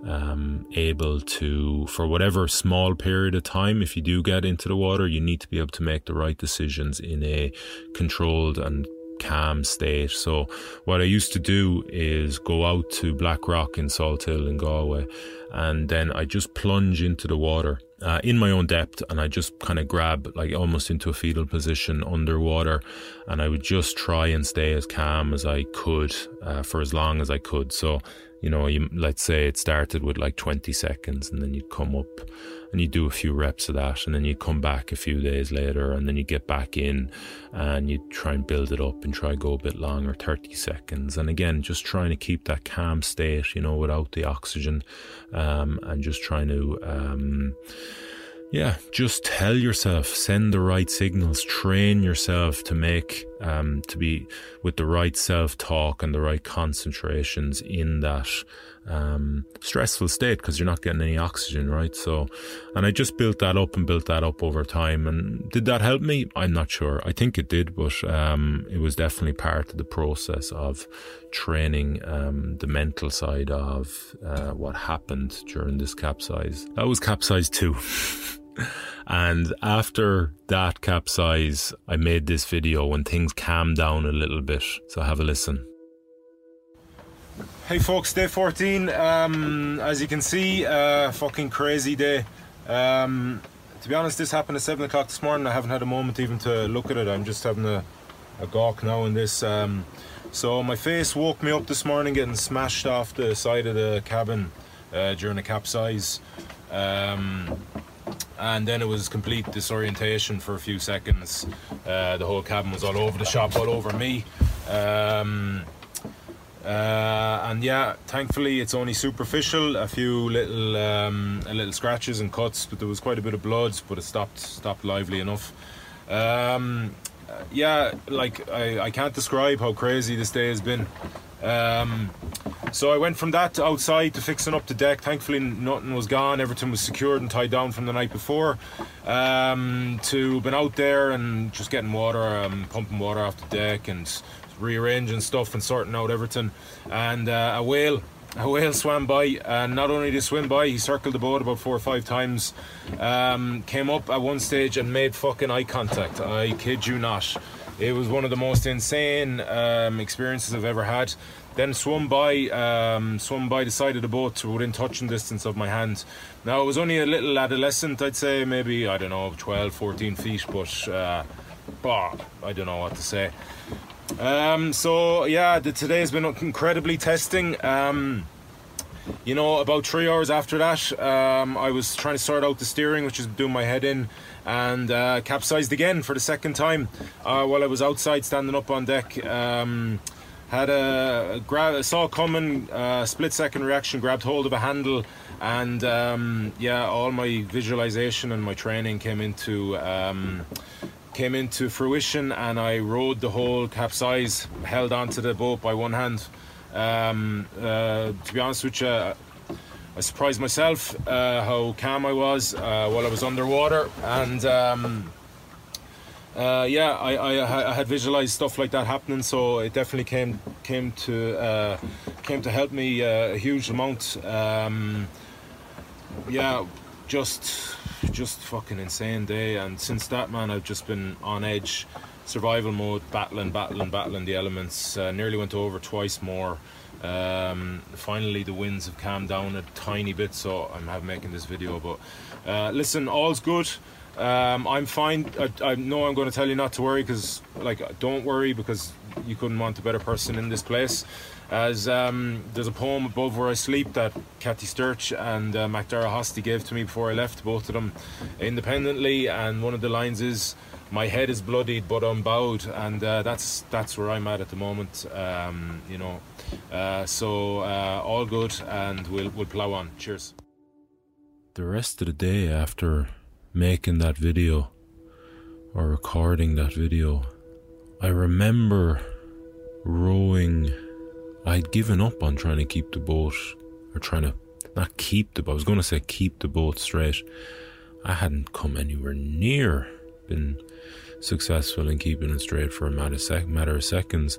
um, able to, for whatever small period of time, if you do get into the water, you need to be able to make the right decisions in a controlled and calm state. So what I used to do is go out to Black Rock in Salthill in Galway, and then I just plunge into the water uh, in my own depth and I just kind of grab like almost into a fetal position underwater and I would just try and stay as calm as I could uh, for as long as I could. So, you know, you, let's say it started with like 20 seconds and then you'd come up and you do a few reps of that and then you come back a few days later and then you get back in and you try and build it up and try go a bit longer 30 seconds. And again just trying to keep that calm state you know without the oxygen um, and just trying to um, yeah, just tell yourself, send the right signals, train yourself to make, um, to be with the right self talk and the right concentrations in that um, stressful state because you're not getting any oxygen, right? So, and I just built that up and built that up over time. And did that help me? I'm not sure. I think it did, but um, it was definitely part of the process of training um, the mental side of uh, what happened during this capsize. That was capsize two. [laughs] and after that capsize, I made this video when things calmed down a little bit. So have a listen. Hey folks, day 14. Um, as you can see, uh, fucking crazy day. Um, to be honest, this happened at 7 o'clock this morning. I haven't had a moment even to look at it. I'm just having a, a gawk now in this. Um, so my face woke me up this morning getting smashed off the side of the cabin uh, during a capsize. Um, and then it was complete disorientation for a few seconds. Uh, the whole cabin was all over the shop, all over me. Um, uh, and yeah, thankfully it's only superficial. A few little, um, little scratches and cuts, but there was quite a bit of blood. But it stopped, stopped lively enough. Um, yeah, like I, I can't describe how crazy this day has been. Um, so I went from that to outside to fixing up the deck. Thankfully, nothing was gone. Everything was secured and tied down from the night before. Um, to been out there and just getting water, um, pumping water off the deck and rearranging stuff and sorting out everything. And uh, a whale, a whale swam by, and not only did he swim by, he circled the boat about four or five times. Um, came up at one stage and made fucking eye contact. I kid you not. It was one of the most insane um, experiences I've ever had. Then swum by, um, swum by the side of the boat within touching distance of my hand. Now it was only a little adolescent, I'd say, maybe I don't know, 12, 14 feet, but uh, I don't know what to say. Um, so yeah, the, today has been incredibly testing. Um, you know, about three hours after that, um, I was trying to sort out the steering, which is doing my head in, and uh, capsized again for the second time uh, while I was outside standing up on deck. Um, had a, a grab, saw coming, uh, split second reaction, grabbed hold of a handle, and um, yeah, all my visualization and my training came into um, came into fruition and I rode the whole capsize, held onto the boat by one hand. Um, uh, to be honest with you, I surprised myself uh, how calm I was uh, while I was underwater, and um, uh, yeah, I, I, I, had visualized stuff like that happening, so it definitely came came to uh, came to help me a huge amount. Um, yeah, just just fucking insane day. And since that, man, I've just been on edge, survival mode, battling, battling, battling the elements. Uh, nearly went over twice more. Um, finally, the winds have calmed down a tiny bit, so I'm making this video. But uh, listen, all's good. Um, I'm fine. I, I, know I'm going to tell you not to worry because, like, don't worry because you couldn't want a better person in this place as um, there's a poem above where I sleep that Kathy Sturch and uh, MacDara Hosty gave to me before I left, both of them independently, and one of the lines is "My head is bloodied, but I'm bowed," and uh, that's that's where I'm at at the moment. Um, you know, uh, so uh, all good, and we'll we'll plow on. Cheers. The rest of the day after making that video or recording that video, I remember rowing I'd given up on trying to keep the boat, or trying to not keep the boat. I was going to say keep the boat straight. I hadn't come anywhere near been successful in keeping it straight for a matter of, sec- matter of seconds.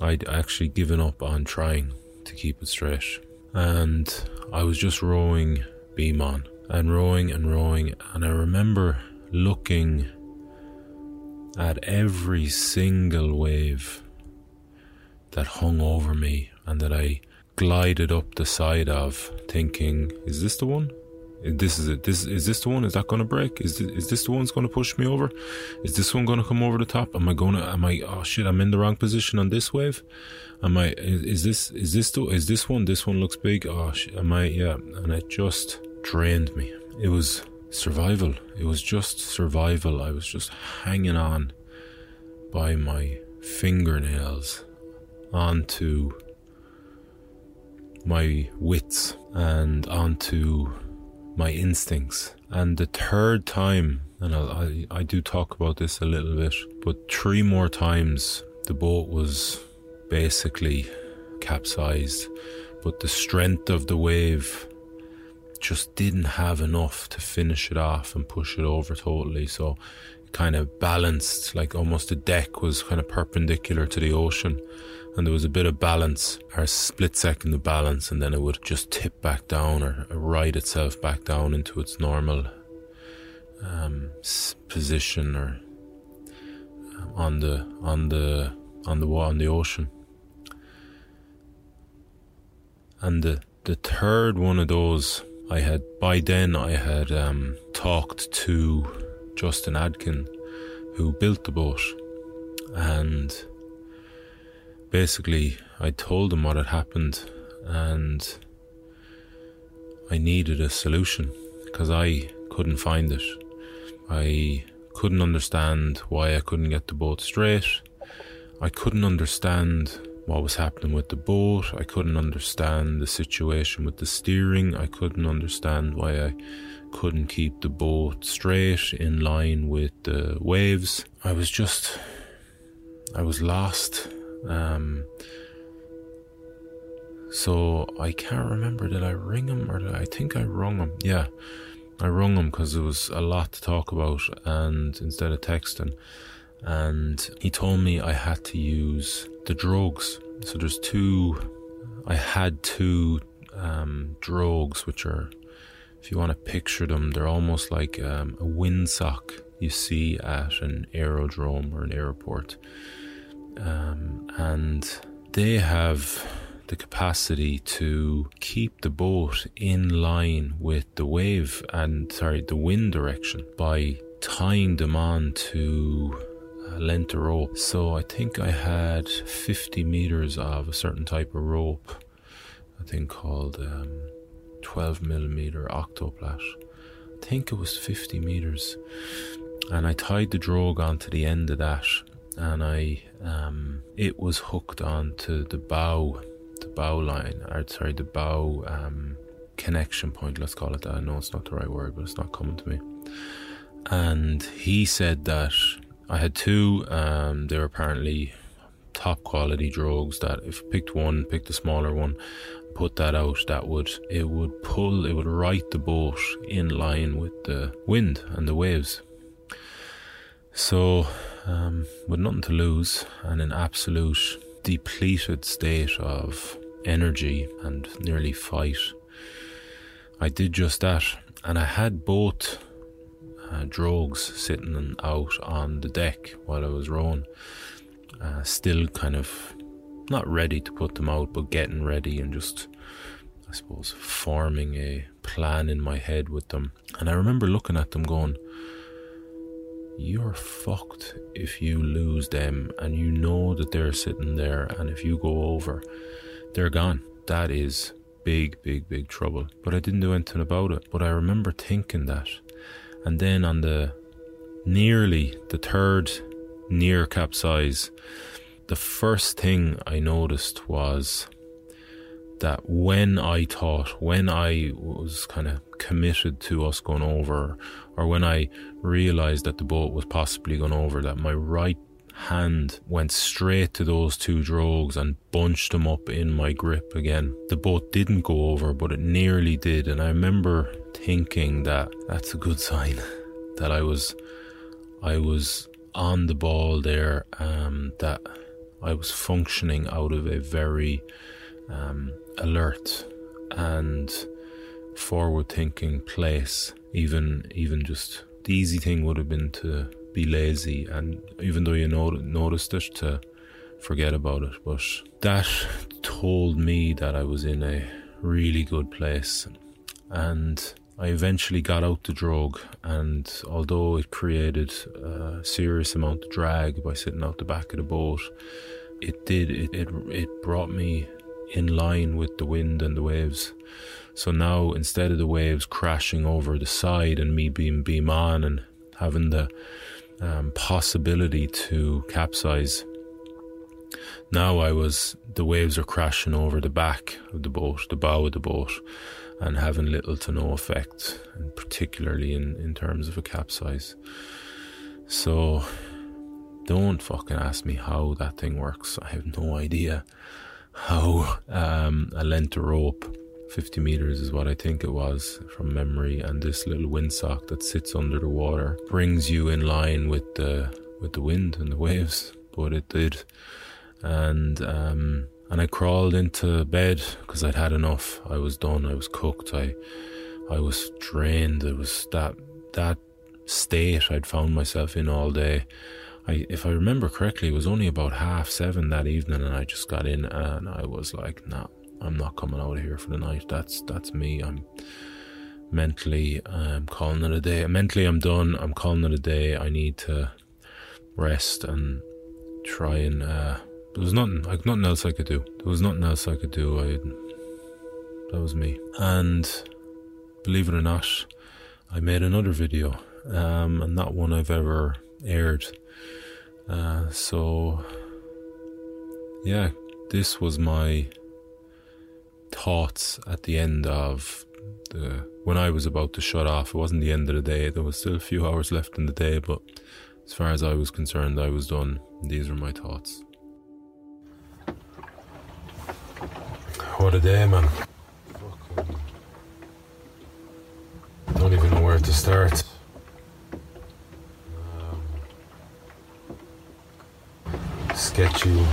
I'd actually given up on trying to keep it straight, and I was just rowing beam on and rowing and rowing, and I remember looking at every single wave that hung over me and that I glided up the side of, thinking, "Is this the one? This is it. This is this the one? Is that going to break? Is this, is this the one's going to push me over? Is this one going to come over the top? Am I going to? Am I? Oh shit! I'm in the wrong position on this wave. Am I? Is, is this? Is this the? Is this one? This one looks big. Oh shit! Am I? Yeah. And it just drained me. It was survival. It was just survival. I was just hanging on by my fingernails onto my wits and onto my instincts. And the third time, and I, I do talk about this a little bit, but three more times the boat was basically capsized, but the strength of the wave just didn't have enough to finish it off and push it over totally. So it kind of balanced, like almost the deck was kind of perpendicular to the ocean and there was a bit of balance, or a split second of balance, and then it would just tip back down or ride itself back down into its normal um, position or um, on the on the on the on the ocean. And the the third one of those, I had by then I had um, talked to Justin Adkin, who built the boat, and basically, I told him what had happened and I needed a solution because I couldn't find it. I couldn't understand why I couldn't get the boat straight. I couldn't understand what was happening with the boat. I couldn't understand the situation with the steering. I couldn't understand why I couldn't keep the boat straight in line with the waves. I was just, I was lost. Um, so I can't remember. Did I ring him or did I, I think I rung him? Yeah, I rung him because there was a lot to talk about, and instead of texting, and he told me I had to use the drogues. So there's two. I had two um, drogues, which are, if you want to picture them, they're almost like um, a windsock you see at an aerodrome or an airport um, and they have the capacity to keep the boat in line with the wave and sorry the wind direction by tying them on to a length of rope. So I think I had 50 meters of a certain type of rope, I think called um, 12 millimeter octoplat. I think it was 50 meters, and I tied the drogue onto the end of that and I um, it was hooked onto the bow, the bow line, or sorry, the bow um, connection point. Let's call it that. I know it's not the right word, but it's not coming to me. And he said that I had two. Um, they were apparently top quality drogues. That if I picked one, picked the smaller one, put that out, that would it would pull, it would right the boat in line with the wind and the waves. So um, with nothing to lose and an absolute depleted state of energy and nearly fight. I did just that, and I had both uh, sitting out on the deck while I was rowing, uh, still kind of not ready to put them out, but getting ready and just, I suppose, forming a plan in my head with them. And I remember looking at them going, you're fucked if you lose them and you know that they're sitting there and if you go over they're gone. That is big big big trouble. But i didn't do anything about it. But i remember thinking that. And then on the nearly the third near capsize the first thing i noticed was that when I thought, when I was kind of committed to us going over, or when I realized that the boat was possibly going over, that my right hand went straight to those two drogues and bunched them up in my grip again. The boat didn't go over, but it nearly did, and I remember thinking that that's a good [laughs] sign that I was, I was on the ball there, um, that I was functioning out of a very um, alert and forward thinking place even even just the easy thing would have been to be lazy, and even though you know, noticed it, to forget about it. But that told me that I was in a really good place, and I eventually got out the drogue, and although it created a serious amount of drag by sitting out the back of the boat, it did it it, it brought me in line with the wind and the waves. So now instead of the waves crashing over the side and me being beam on and having the um, possibility to capsize, now I was the waves are crashing over the back of the boat, the bow of the boat, and having little to no effect, and particularly in, in terms of a capsize. So don't fucking ask me how that thing works. I have no idea how um, a length of rope, 50 meters is what I think it was from memory, and this little windsock that sits under the water brings you in line with the with the wind and the waves. But it did, and um, and I crawled into bed because I'd had enough. I was done. I was cooked. I I was drained. It was that that state I'd found myself in all day. I, if I remember correctly, it was only about half seven that evening, and I just got in, and I was like, "No, I'm not coming out of here for the night. That's that's me. I'm mentally, I'm calling it a day. Mentally, I'm done. I'm calling it a day. I need to rest and try and. Uh, there was nothing, like nothing else I could do. There was nothing else I could do. I, that was me. And believe it or not, I made another video, um, and not one I've ever aired uh, so, yeah, this was my thoughts at the end of the when I was about to shut off. It wasn't the end of the day. There was still a few hours left in the day, but as far as I was concerned, I was done. These were my thoughts. What a day, man. Don't even know where to start. Sketchy an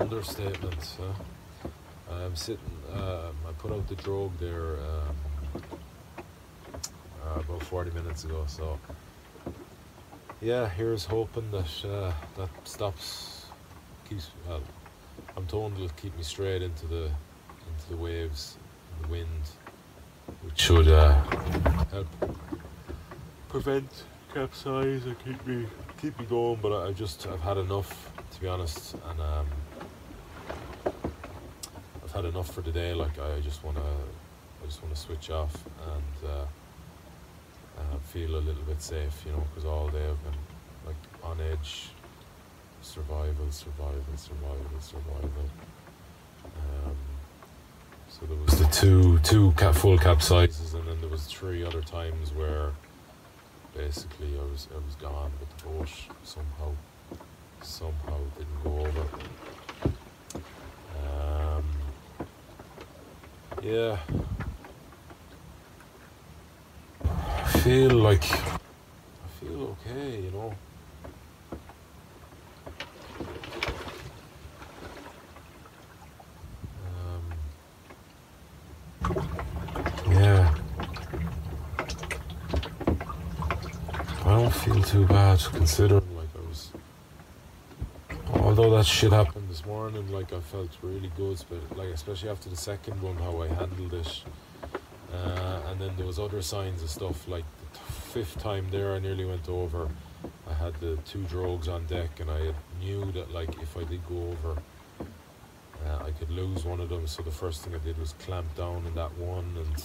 understatement. I'm sitting. Um, I put out the drogue there um, uh, about 40 minutes ago. So yeah, here's hoping that uh, that stops. Keeps. Well, I'm told it'll keep me straight into the into the waves, and the wind, which should uh, help prevent capsize and keep me keep me going, but I just I've had enough to be honest, and um, I've had enough for today. Like I just wanna I just wanna switch off and uh, uh, feel a little bit safe, you know, because all day I've been like on edge, survival, survival, survival, survival. Um, so there was the two two cap full capsizes, and then there was three other times where basically I was I was gone, but the boat somehow somehow didn't go over. Um, yeah, I feel like I feel okay, you know. Considering like I was although that shit happened this morning like I felt really good but like especially after the second one how I handled it. Uh, and then there was other signs of stuff like the fifth time there I nearly went over. I had the two drogues on deck and I knew that like if I did go over uh, I could lose one of them. So the first thing I did was clamp down in that one and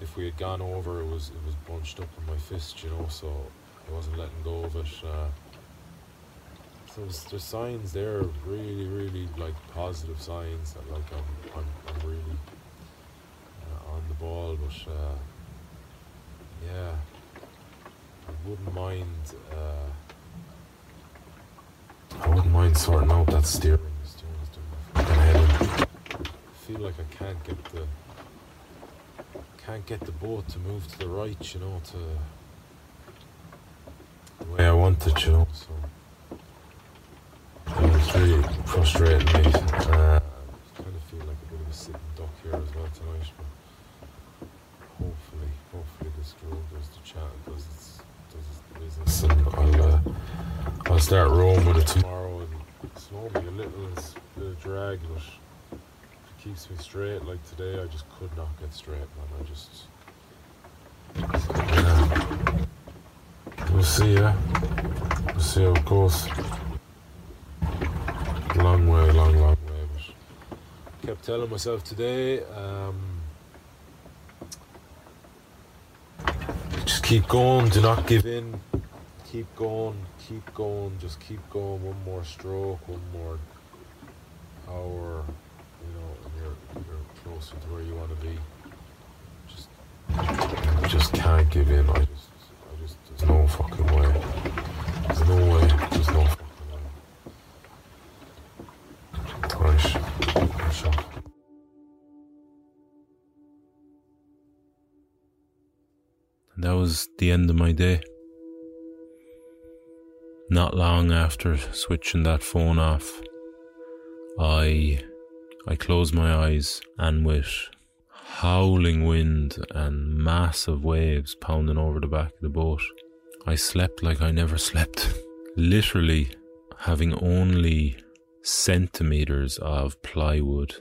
if we had gone over it was it was bunched up in my fist you know so I wasn't letting go of it. Uh, so there's, signs there, really, really like positive signs that like I'm, I'm, I'm really uh, on the ball. But uh, yeah, I wouldn't mind. Uh, I wouldn't mind sorting out that steering. The doing. I feel like I can't get the can't get the boat to move to the right. You know to way I wanted to. So it's really frustrating me. Uh, I kind of feel like a bit of a sitting duck here as well tonight, but hopefully, hopefully this drogue, does the chat, does its, does its business, and I'll, uh, I'll start rolling with it tomorrow and slow me a little, it's a bit of drag, but it keeps me straight like today, I just could not get straight, man. I just. Yeah. See, see how it goes. Long way, long, long way, but kept telling myself today, um, just keep going, do not give in, keep going, keep going, just keep going. One more stroke, one more hour, you know, and you're you're closer to where you want to be. Just, just can't give in. I just, no fucking way. There's no way. There's no fucking way. And that was the end of my day. Not long after switching that phone off, I I closed my eyes and with howling wind and massive waves pounding over the back of the boat, I slept like I never slept. Literally having only centimeters of plywood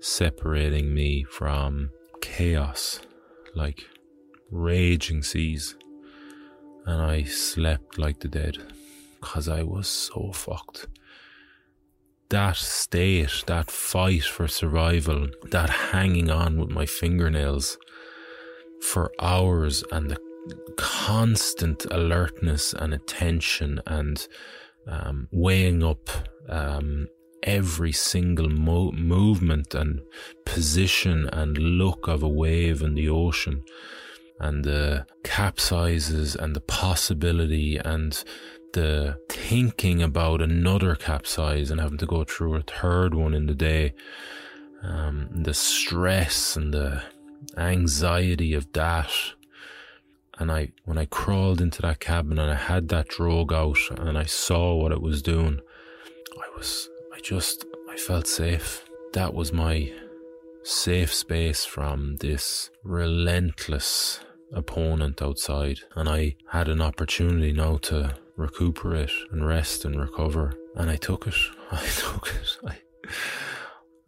separating me from chaos, like raging seas. And I slept like the dead because I was so fucked. That state, that fight for survival, that hanging on with my fingernails for hours and the constant alertness and attention and um, weighing up um, every single mo- movement and position and look of a wave in the ocean and the capsizes and the possibility and the thinking about another capsize and having to go through a third one in the day, um, the stress and the anxiety of that. And I, when I crawled into that cabin and I had that drogue out and I saw what it was doing, I was, I just, I felt safe. That was my safe space from this relentless opponent outside. And I had an opportunity now to recuperate and rest and recover. And I took it. [laughs] I took it. I,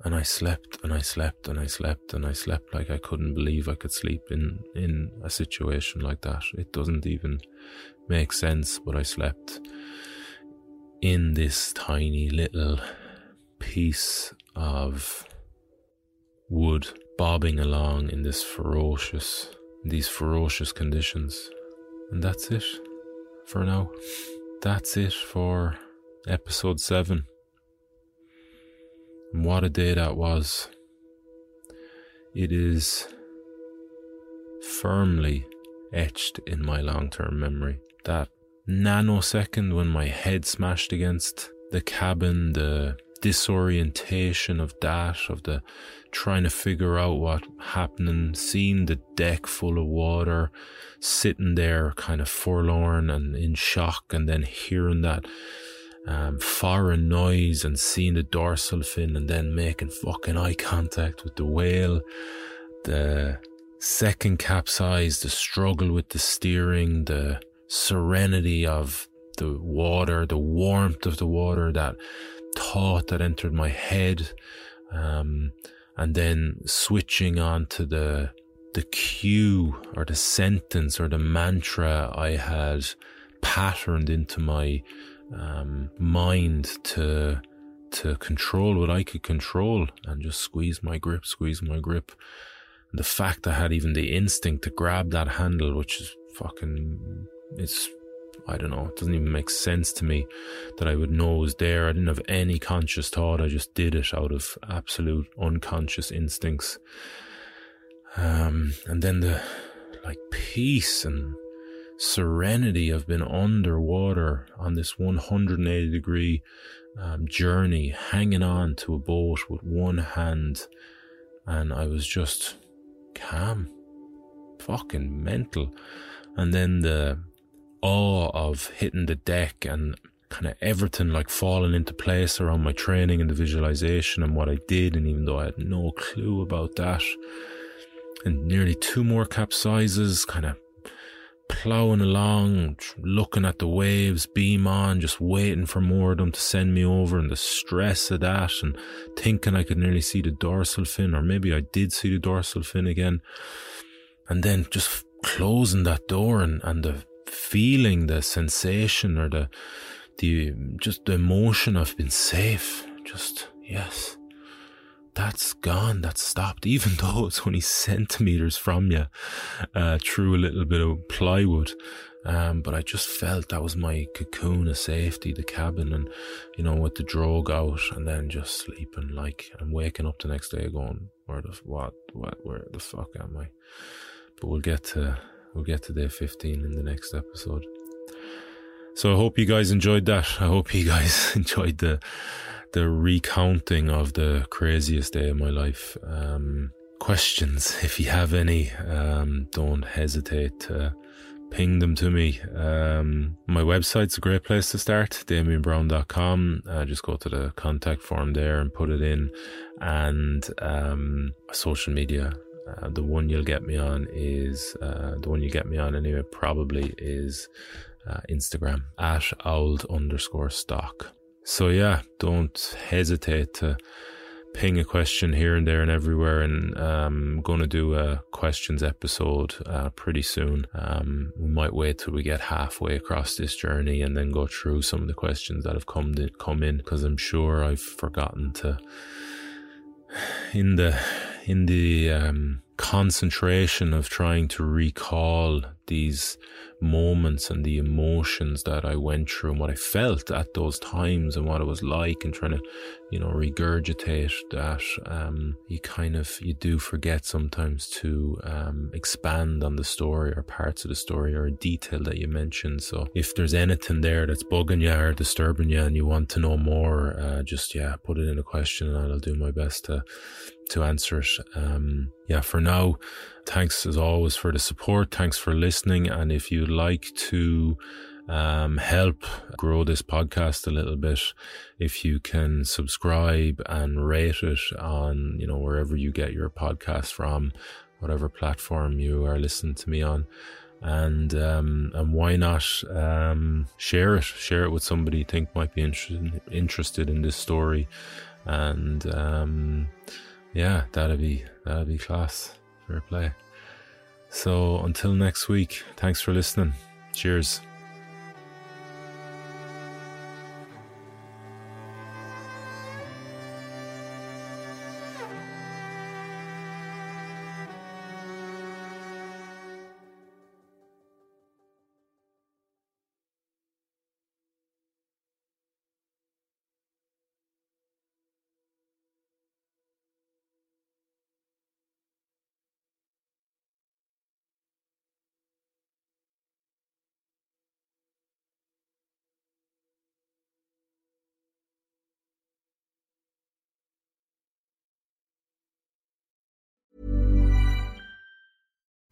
and I slept and I slept and I slept and I slept like I couldn't believe I could sleep in, in a situation like that. It doesn't even make sense, but I slept in this tiny little piece of wood bobbing along in this ferocious these ferocious conditions. And that's it for now. That's it for episode 7. And what a day that was. It is firmly etched in my long term memory. That nanosecond when my head smashed against the cabin, the disorientation of that, of the trying to figure out what happening, seeing the deck full of water, sitting there kind of forlorn and in shock, and then hearing that um, foreign noise and seeing the dorsal fin, and then making fucking eye contact with the whale, the second capsize, the struggle with the steering, the serenity of the water, the warmth of the water, that thought that entered my head. Um, and then switching on to the the cue or the sentence or the mantra I had patterned into my um, mind to to control what I could control and just squeeze my grip, squeeze my grip. And the fact I had even the instinct to grab that handle, which is fucking, it's I don't know, it doesn't even make sense to me that I would know it was there. I didn't have any conscious thought. I just did it out of absolute unconscious instincts. Um, and then the like peace and serenity of being underwater on this 180 degree um, journey, hanging on to a boat with one hand, and I was just calm, fucking mental. And then the awe of hitting the deck and kind of everything like falling into place around my training and the visualization and what I did. And even though I had no clue about that, and nearly two more capsizes, kind of plowing along, looking at the waves, beam on, just waiting for more of them to send me over, and the stress of that, and thinking I could nearly see the dorsal fin, or maybe I did see the dorsal fin again, and then just closing that door and, and the feeling, the sensation, or the the just the emotion of being safe, just yes that's gone, that's stopped, [laughs] even though it's only centimeters from you uh, through a little bit of plywood. Um, but I just felt that was my cocoon of safety, the cabin, and you know, with the drogue out, and then just sleeping like and waking up the next day going, where the what, what, where the fuck am I? But we'll get to we'll get to day fifteen in the next episode. So I hope you guys enjoyed that. I hope you guys [laughs] enjoyed the the recounting of the craziest day of my life. Um, questions, [laughs] if you have any, um, don't hesitate to ping them to me. Um, my website's a great place to start, damienbrowne.com. Uh, just go to the contact form there and put it in. And um, social media. Uh, the one you'll get me on is uh, the one you get me on anyway. Probably is uh, Instagram at old underscore stock. So yeah, don't hesitate to ping a question here and there and everywhere. And um, I'm going to do a questions episode uh, pretty soon. Um, we might wait till we get halfway across this journey and then go through some of the questions that have come to, come in because I'm sure I've forgotten to [sighs] in the in the um, concentration of trying to recall these moments and the emotions that I went through and what I felt at those times and what it was like and trying to, you know, regurgitate that, um, you kind of, you do forget sometimes to, um, expand on the story or parts of the story or a detail that you mentioned. So if there's anything there that's bugging you or disturbing you and you want to know more, uh, just, yeah, put it in a question and I'll do my best to, to answer it. Um, yeah, for now, thanks as always for the support. Thanks for listening. And if you'd like to um, help grow this podcast a little bit, if you can subscribe and rate it on, you know, wherever you get your podcast from, whatever platform you are listening to me on. And um, and why not um, share it? Share it with somebody you think might be interested interested in this story, and um, yeah, that'd be that'd be class. Fair play. So until next week, thanks for listening. Cheers.